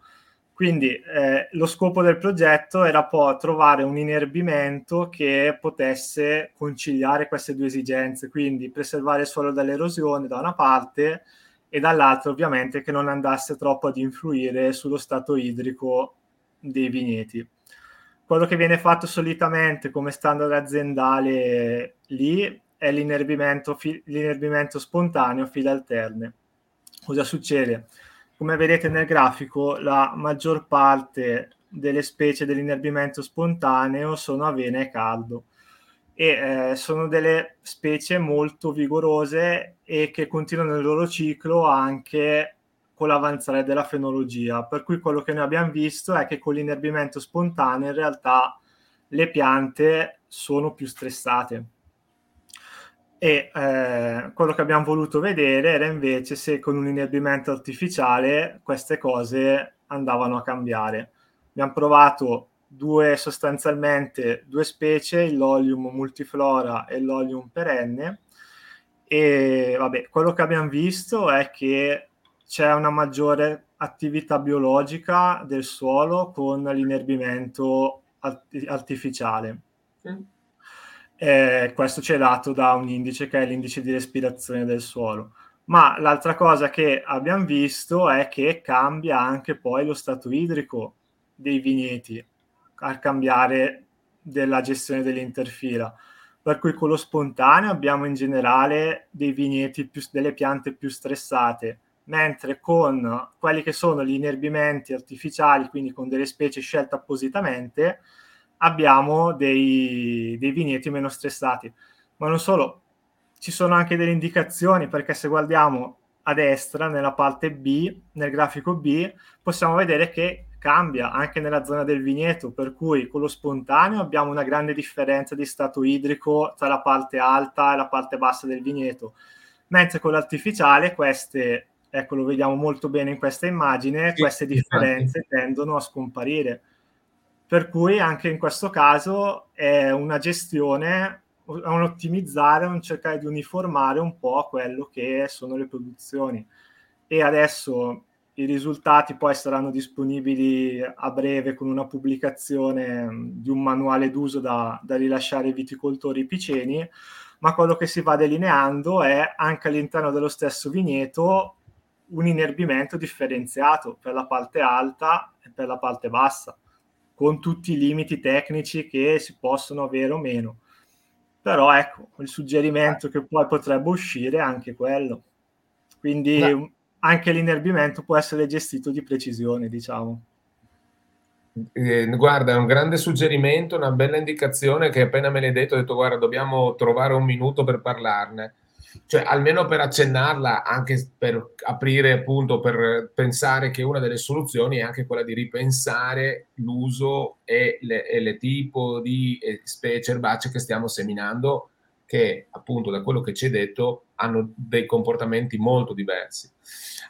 Quindi eh, lo scopo del progetto era poi trovare un inerbimento che potesse conciliare queste due esigenze, quindi preservare il suolo dall'erosione da una parte e dall'altra ovviamente che non andasse troppo ad influire sullo stato idrico dei vigneti. Quello che viene fatto solitamente come standard aziendale lì è l'inerbimento, fi- l'inerbimento spontaneo file alterne cosa succede? Come vedete nel grafico, la maggior parte delle specie dell'inerbimento spontaneo sono avena e caldo e eh, sono delle specie molto vigorose e che continuano il loro ciclo anche con l'avanzare della fenologia, per cui quello che noi abbiamo visto è che con l'inerbimento spontaneo in realtà le piante sono più stressate. E eh, quello che abbiamo voluto vedere era invece se con un inerbimento artificiale queste cose andavano a cambiare. Abbiamo provato due sostanzialmente due specie, l'olium multiflora e l'olium perenne. E vabbè, quello che abbiamo visto è che c'è una maggiore attività biologica del suolo con l'inerbimento art- artificiale. Mm. Eh, questo ci è dato da un indice che è l'indice di respirazione del suolo. Ma l'altra cosa che abbiamo visto è che cambia anche poi lo stato idrico dei vigneti al cambiare della gestione dell'interfila. Per cui con lo spontaneo abbiamo in generale dei vigneti più, delle piante più stressate, mentre con quelli che sono gli inerbimenti artificiali, quindi con delle specie scelte appositamente, abbiamo dei, dei vigneti meno stressati. Ma non solo, ci sono anche delle indicazioni perché se guardiamo a destra nella parte B, nel grafico B, possiamo vedere che cambia anche nella zona del vigneto, per cui con lo spontaneo abbiamo una grande differenza di stato idrico tra la parte alta e la parte bassa del vigneto, mentre con l'artificiale queste ecco lo vediamo molto bene in questa immagine, queste differenze tendono a scomparire. Per cui anche in questo caso è una gestione, è un ottimizzare, un cercare di uniformare un po' quello che sono le produzioni. E adesso i risultati poi saranno disponibili a breve con una pubblicazione di un manuale d'uso da, da rilasciare ai viticoltori piceni, ma quello che si va delineando è anche all'interno dello stesso vigneto un inerbimento differenziato per la parte alta e per la parte bassa, con tutti i limiti tecnici che si possono avere o meno. Però ecco, il suggerimento che poi potrebbe uscire è anche quello. Quindi no. anche l'inerbimento può essere gestito di precisione, diciamo. Eh, guarda, è un grande suggerimento, una bella indicazione che appena me l'hai detto, ho detto guarda, dobbiamo trovare un minuto per parlarne cioè almeno per accennarla, anche per aprire appunto, per pensare che una delle soluzioni è anche quella di ripensare l'uso e le, tipo di eh, specie erbacee che stiamo seminando, che appunto da quello che ci hai detto hanno dei comportamenti molto diversi.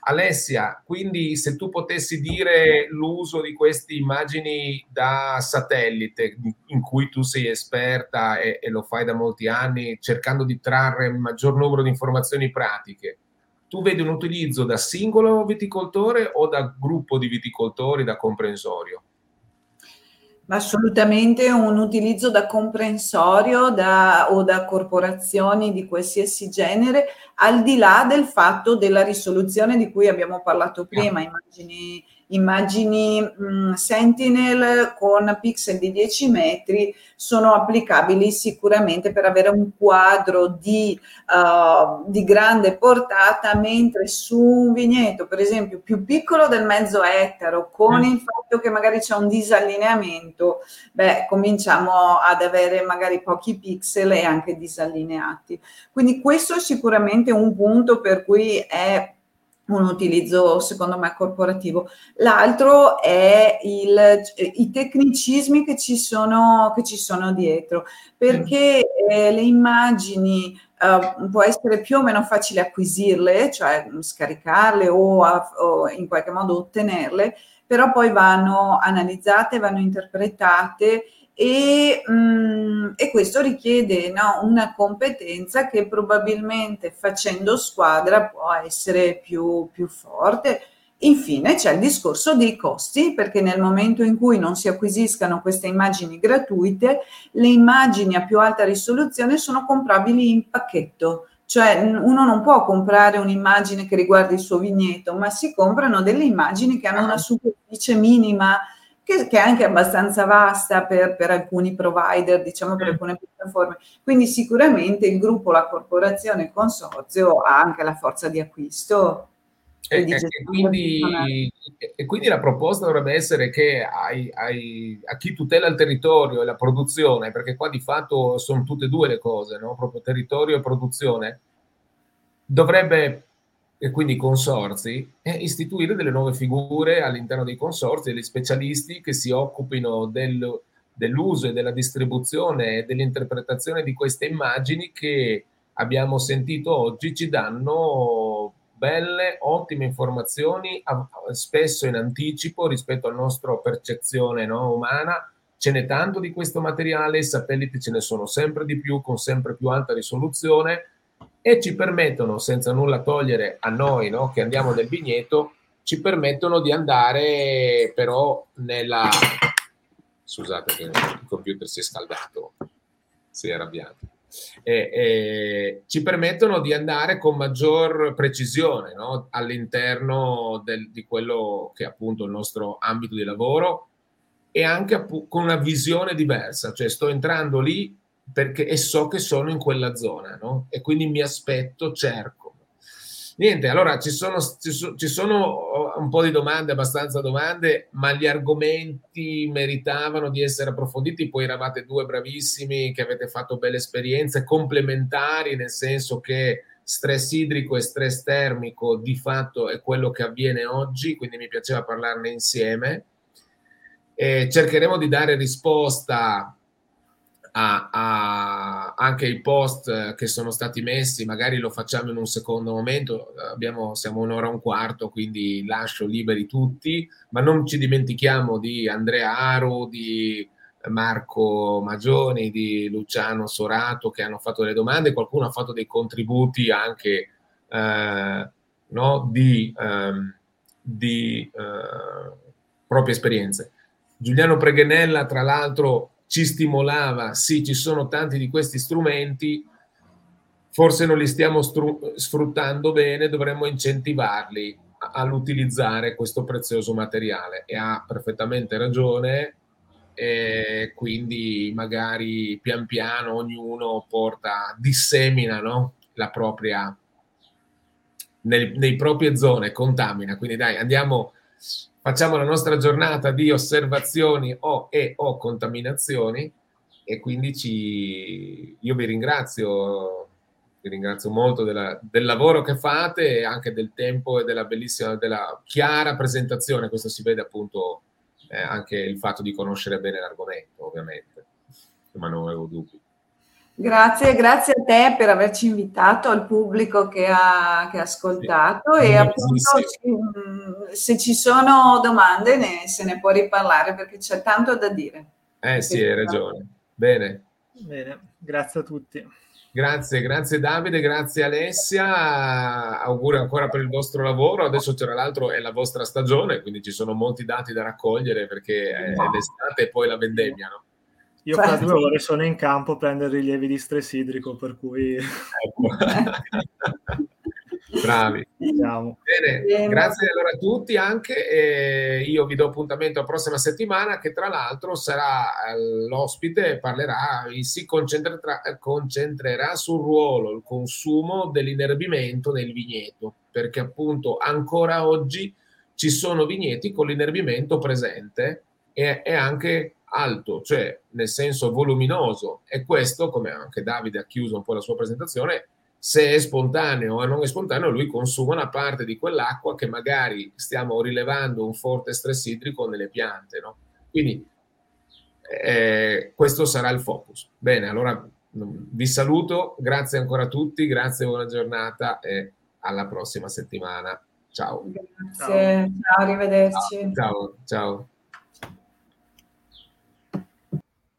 Alessia, quindi se tu potessi dire l'uso di queste immagini da satellite in cui tu sei esperta e, e lo fai da molti anni cercando di trarre il maggior numero di informazioni pratiche, tu vedi un utilizzo da singolo viticoltore o da gruppo di viticoltori, da comprensorio? Assolutamente un utilizzo da comprensorio da, o da corporazioni di qualsiasi genere, al di là del fatto della risoluzione di cui abbiamo parlato prima, immagini immagini mh, mm, Sentinel con pixel di 10 metri sono applicabili sicuramente per avere un quadro di, uh, di grande portata, mentre su un vigneto, per esempio, più piccolo del mezzo ettaro, con mm. il fatto che magari c'è un disallineamento, beh, cominciamo ad avere magari pochi pixel e anche disallineati. Quindi questo è sicuramente un punto per cui è un utilizzo secondo me corporativo. L'altro è il, i tecnicismi che ci, sono, che ci sono dietro, perché eh, le immagini Uh, può essere più o meno facile acquisirle, cioè scaricarle o, a, o, in qualche modo ottenerle, però poi vanno analizzate, vanno interpretate e, mh, mm, e questo richiede no, una competenza che probabilmente facendo squadra può essere più, più forte. Infine c'è il discorso dei costi, perché nel momento in cui non si acquisiscano queste immagini gratuite, le immagini a più alta risoluzione sono comprabili in pacchetto. Cioè uno non può comprare un'immagine che riguarda il suo vigneto, ma si comprano delle immagini che hanno una superficie minima che, che, è anche abbastanza vasta per, per, alcuni provider, diciamo per mm. alcune piattaforme. Quindi sicuramente il gruppo, la corporazione, il consorzio ha anche la forza di acquisto. e, e, quindi, e, quindi, la proposta dovrebbe essere che ai, ai, a chi tutela il territorio e la produzione, perché qua di fatto sono tutte e due le cose, no? proprio territorio e produzione, dovrebbe, e quindi consorzi, eh, istituire delle nuove figure all'interno dei consorzi, degli specialisti che si occupino del, dell'uso e della distribuzione e dell'interpretazione di queste immagini che abbiamo sentito oggi ci danno belle, ottime informazioni, spesso in anticipo rispetto alla nostra percezione no, umana. Ce n'è tanto di questo materiale, i satelliti ce ne sono sempre di più, con sempre più alta risoluzione e ci permettono, senza nulla togliere a noi no, che andiamo nel vigneto, ci permettono di andare però nella... Scusate il computer si è scaldato, si è arrabbiato eh, eh, ci permettono di andare con maggior precisione no? all'interno del, di quello che è appunto il nostro ambito di lavoro e anche con una visione diversa, cioè sto entrando lì perché e so che sono in quella zona no? e quindi mi aspetto, cerco Niente, allora ci sono, ci, so, ci sono, oh, un po' di domande, abbastanza domande, ma gli argomenti meritavano di essere approfonditi. Poi eravate due bravissimi che avete fatto belle esperienze complementari, nel senso che stress idrico e stress termico di fatto è quello che avviene oggi, quindi mi piaceva parlarne insieme. E cercheremo di dare risposta a, a, anche i post che sono stati messi, magari lo facciamo in un secondo momento, Abbiamo, siamo un'ora e un quarto, quindi lascio liberi tutti, ma non ci dimentichiamo di Andrea Aru, di Marco Magioni, di Luciano Sorato che hanno fatto delle domande, qualcuno ha fatto dei contributi anche eh, no, di, um, di uh, proprie esperienze. Giuliano Preghenella, tra l'altro, ci stimolava, sì, ci sono tanti di questi strumenti, forse non li stiamo stru- sfruttando bene, dovremmo incentivarli all'utilizzare questo prezioso materiale e ha perfettamente ragione e quindi magari pian piano ognuno porta, dissemina no? la propria nel, nei proprie zone, contamina, quindi dai andiamo facciamo la nostra giornata di osservazioni o, e o contaminazioni e quindi ci, io vi ringrazio, vi ringrazio molto della, del lavoro che fate e anche del tempo e della bellissima, della chiara presentazione, questo si vede appunto eh, anche il fatto di conoscere bene l'argomento ovviamente, ma non avevo dubbi. Grazie, grazie a te per averci invitato, al pubblico che ha, che ha ascoltato sì, e appunto ci, mm, se ci sono domande ne, se ne può riparlare perché c'è tanto da dire. Eh sì, hai ragione. Bene. Bene, grazie a tutti. Grazie, grazie Davide, grazie Alessia, auguri ancora per il vostro lavoro, adesso tra l'altro è la vostra stagione, quindi ci sono molti dati da raccogliere perché è l'estate e poi la vendemmia, no? Io fra due ore sono in campo a prendere rilievi di stress idrico, per cui... Ecco. Bravi. Bene, Bene, grazie allora a tutti anche. Eh, io vi do appuntamento la prossima settimana che tra l'altro sarà eh, l'ospite, parlerà, si concentrerà, concentrerà sul ruolo, il consumo dell'inerbimento nel vigneto, perché appunto ancora oggi ci sono vigneti con l'inerbimento presente e, e anche alto, cioè nel senso voluminoso, e questo, come anche Davide ha chiuso un po' la sua presentazione, se è spontaneo o non è spontaneo, lui consuma una parte di quell'acqua che magari stiamo rilevando un forte stress idrico nelle piante. No? Quindi eh, questo sarà il focus. Bene, allora mm, vi saluto, grazie ancora a tutti, grazie, buona giornata e alla prossima settimana. Ciao. Grazie, ciao, ciao arrivederci. ciao. ciao.